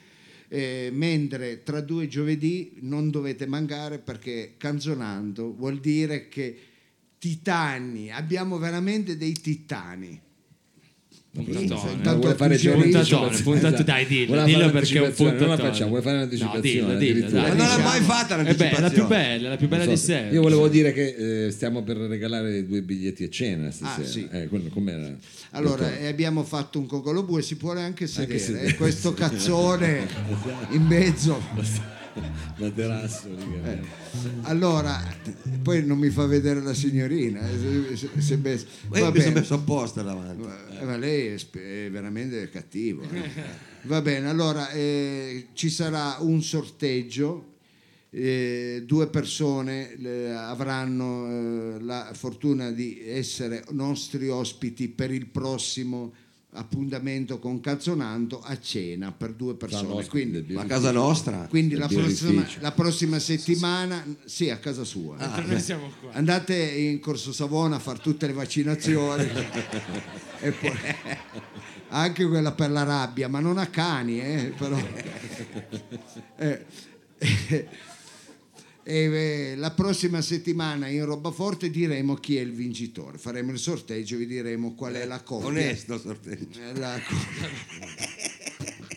eh, mentre tra due giovedì non dovete mancare perché canzonando vuol dire che titani, abbiamo veramente dei titani. Puntatone. Tanto vuole fare anticipazione. puntatone, puntatone, dai, dillo, dillo fare perché è un un'anticipazione, Non la puntatone. facciamo, vuoi fare No, un'anticipazione? dillo, dillo, addirittura? dai. Ma non l'ha diciamo- mai fatta Eh beh, è la più l'anticipazione. bella, la più bella Non di so, sempre. Io volevo dire che eh, stiamo per regalare due biglietti a cena stasera. Ah, sì. Eh, quello com'era? Allora, eh, abbiamo fatto un cocolobue, si può anche sedere. sedere. eh, questo cazzone in mezzo. materasso. dica. Eh. Allora, poi non mi fa vedere la signorina. eh, se- se- se be- Ma io va mi sono messo apposta davanti. Eh, ma lei è, è veramente cattivo. eh. Va bene, allora eh, ci sarà un sorteggio. eh, due persone eh, avranno eh, la fortuna di essere nostri ospiti per il prossimo appuntamento con Cazzonando a cena per due persone. Quindi, del Ma a casa nostra? quindi la, prossima, la prossima settimana, sì, a casa sua. Qua. Andate in Corso Savona a fare tutte le vaccinazioni e poi anche quella per la rabbia, ma non a cani, eh, però. Eh, eh, e, eh, la prossima settimana in roba forte diremo chi è il vincitore. Faremo il sorteggio e vi diremo qual è la coppia. Onesto sorteggio. Eh, la coppia.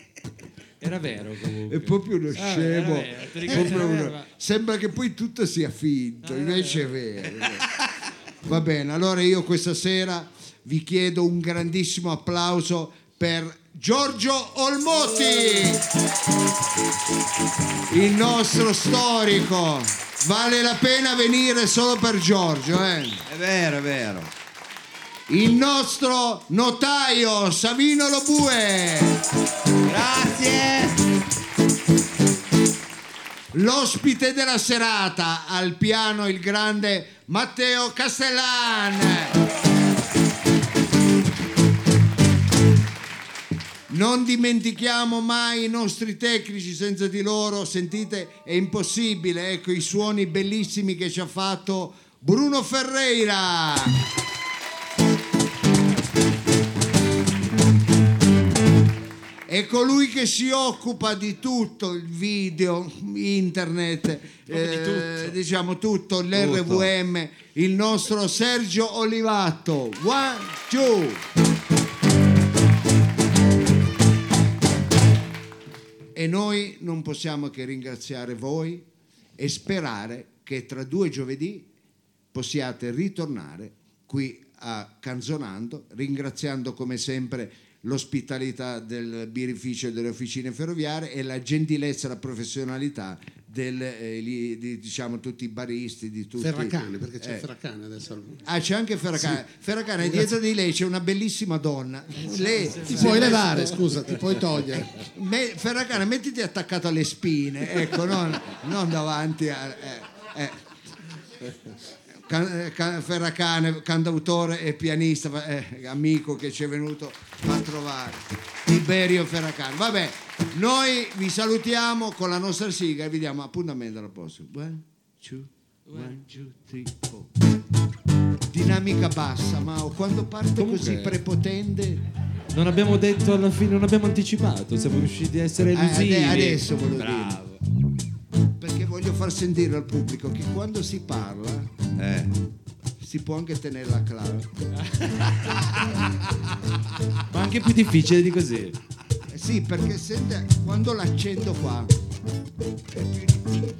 Era vero comunque. È proprio uno Ah, scemo. era vero, uno- vero, Sembra che poi tutto sia finto, Ah, invece è vero. Va bene, allora io questa sera vi chiedo un grandissimo applauso per Giorgio Olmotti, il nostro storico. Vale la pena venire solo per Giorgio, eh. È vero, è vero. Il nostro notaio Savino Lobue. Grazie. L'ospite della serata al piano il grande Matteo Castellan. Non dimentichiamo mai i nostri tecnici, senza di loro, sentite, è impossibile. Ecco i suoni bellissimi che ci ha fatto Bruno Ferreira. È colui che si occupa di tutto il video, internet, eh, diciamo tutto, l'RVM, il nostro Sergio Olivatto. One, two. E noi non possiamo che ringraziare voi e sperare che tra due giovedì possiate ritornare qui a Canzonando, ringraziando come sempre l'ospitalità del birrificio e delle officine ferroviarie e la gentilezza e la professionalità del, eh, li- di, diciamo, tutti i baristi, di tutti. Ferracane, perché c'è Eh, Ferracane adesso. Ah, c'è anche Ferracane. Ferracane, dietro di lei c'è una bellissima donna. Lei, Ti puoi levare, scusa, ti puoi togliere. Me- Ferracane, mettiti attaccato alle spine, ecco, non, non davanti a... eh, eh. Can- eh, Can- Ferracane, cantautore e pianista, eh, amico che ci è venuto a trovare, Tiberio Ferracane. Vabbè, noi vi salutiamo con la nostra sigla e vi diamo appuntamento al prossimo. One, two, one, two, three, four. Dinamica bassa, ma quando parte così prepotente... Non abbiamo detto alla fine, non abbiamo anticipato, siamo riusciti a essere Eh, elusivi. ade- adesso volevo Bravo. perché voglio far sentire al pubblico che quando si parla Eh. si può anche tenere la clave. Ma anche più difficile di così. Eh sì, perché sente, quando l'accendo qua è più difficile.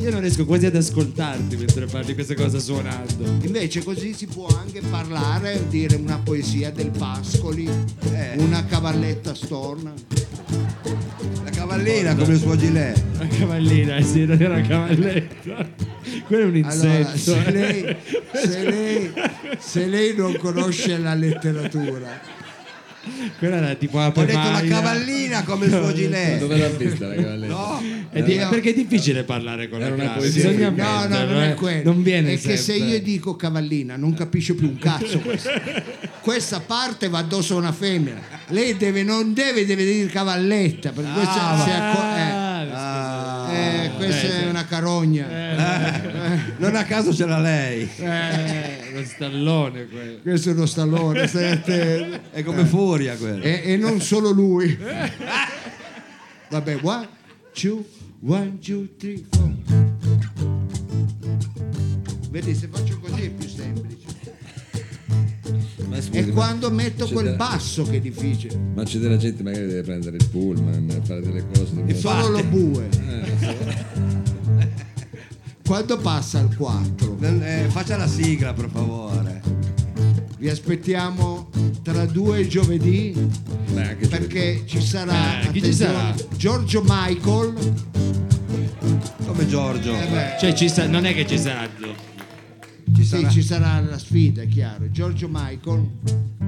Io non riesco quasi ad ascoltarti mentre parli questa cosa suonando. Invece così si può anche parlare, dire una poesia del Pascoli, Eh. una cavalletta storna. La cavallina come il suo gilet. La cavallina, sì, non era una cavalletta. Quello è un Allora, insetto. se lei, se lei- se lei non conosce la letteratura, Quella era tipo Ho apre detto la cavallina come il suo gilet. Dove l'ha vista la cavalletta? No, È di- perché è difficile parlare con Era la poesia. Bisogna No, no, non eh. è quello. Non viene È che se io dico cavallina non capisce più un cazzo questa. Questa parte va addosso a una femmina. Lei deve, non deve, deve dire cavalletta, perché questa, si acco- eh, Ah, eh, questa Eh, sì. è una carogna. non a caso ce l'ha lei. eh, lo stallone quello. Questo è uno stallone, stai attento. È come furia quello. E, e non solo lui. Vabbè, one, two, one, two, three, four. Vedi, se faccio così è più semplice. Scusi, ma quando metto quel della- basso che è difficile. Ma c'è della gente magari deve prendere il pullman, fare delle cose. modo- Solo lo bue. Eh, Quando passa il 4, Non- eh, faccia la sigla per favore. vi aspettiamo tra due giovedì Beh, anche perché ci sarà, Eh, chi ci sarà? Giorgio Michael. Come Giorgio. Eh Cioè, ci sa- non è che ci sarà. Ci sì, sarà ci sarà la sfida, è chiaro. Giorgio Michael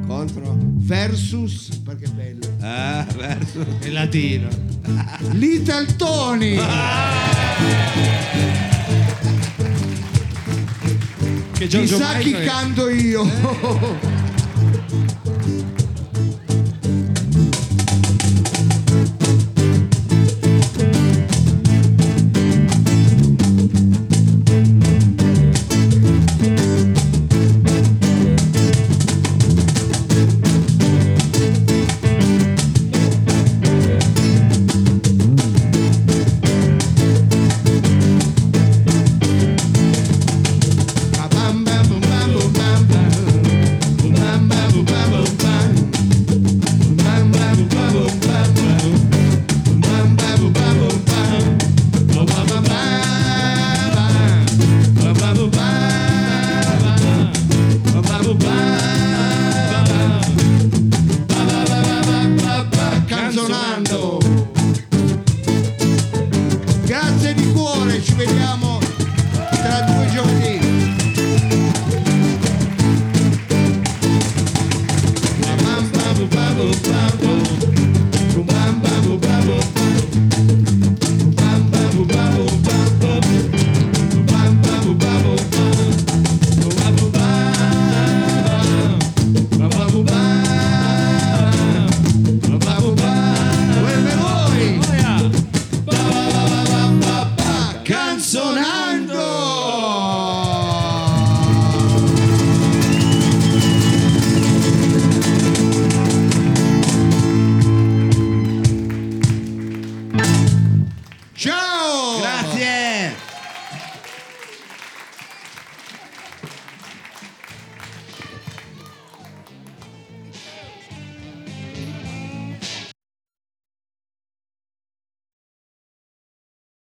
contro. versus, perché è bello, Eh, verso. È latino. Little Tony. Giorgio Chissà chi canto io.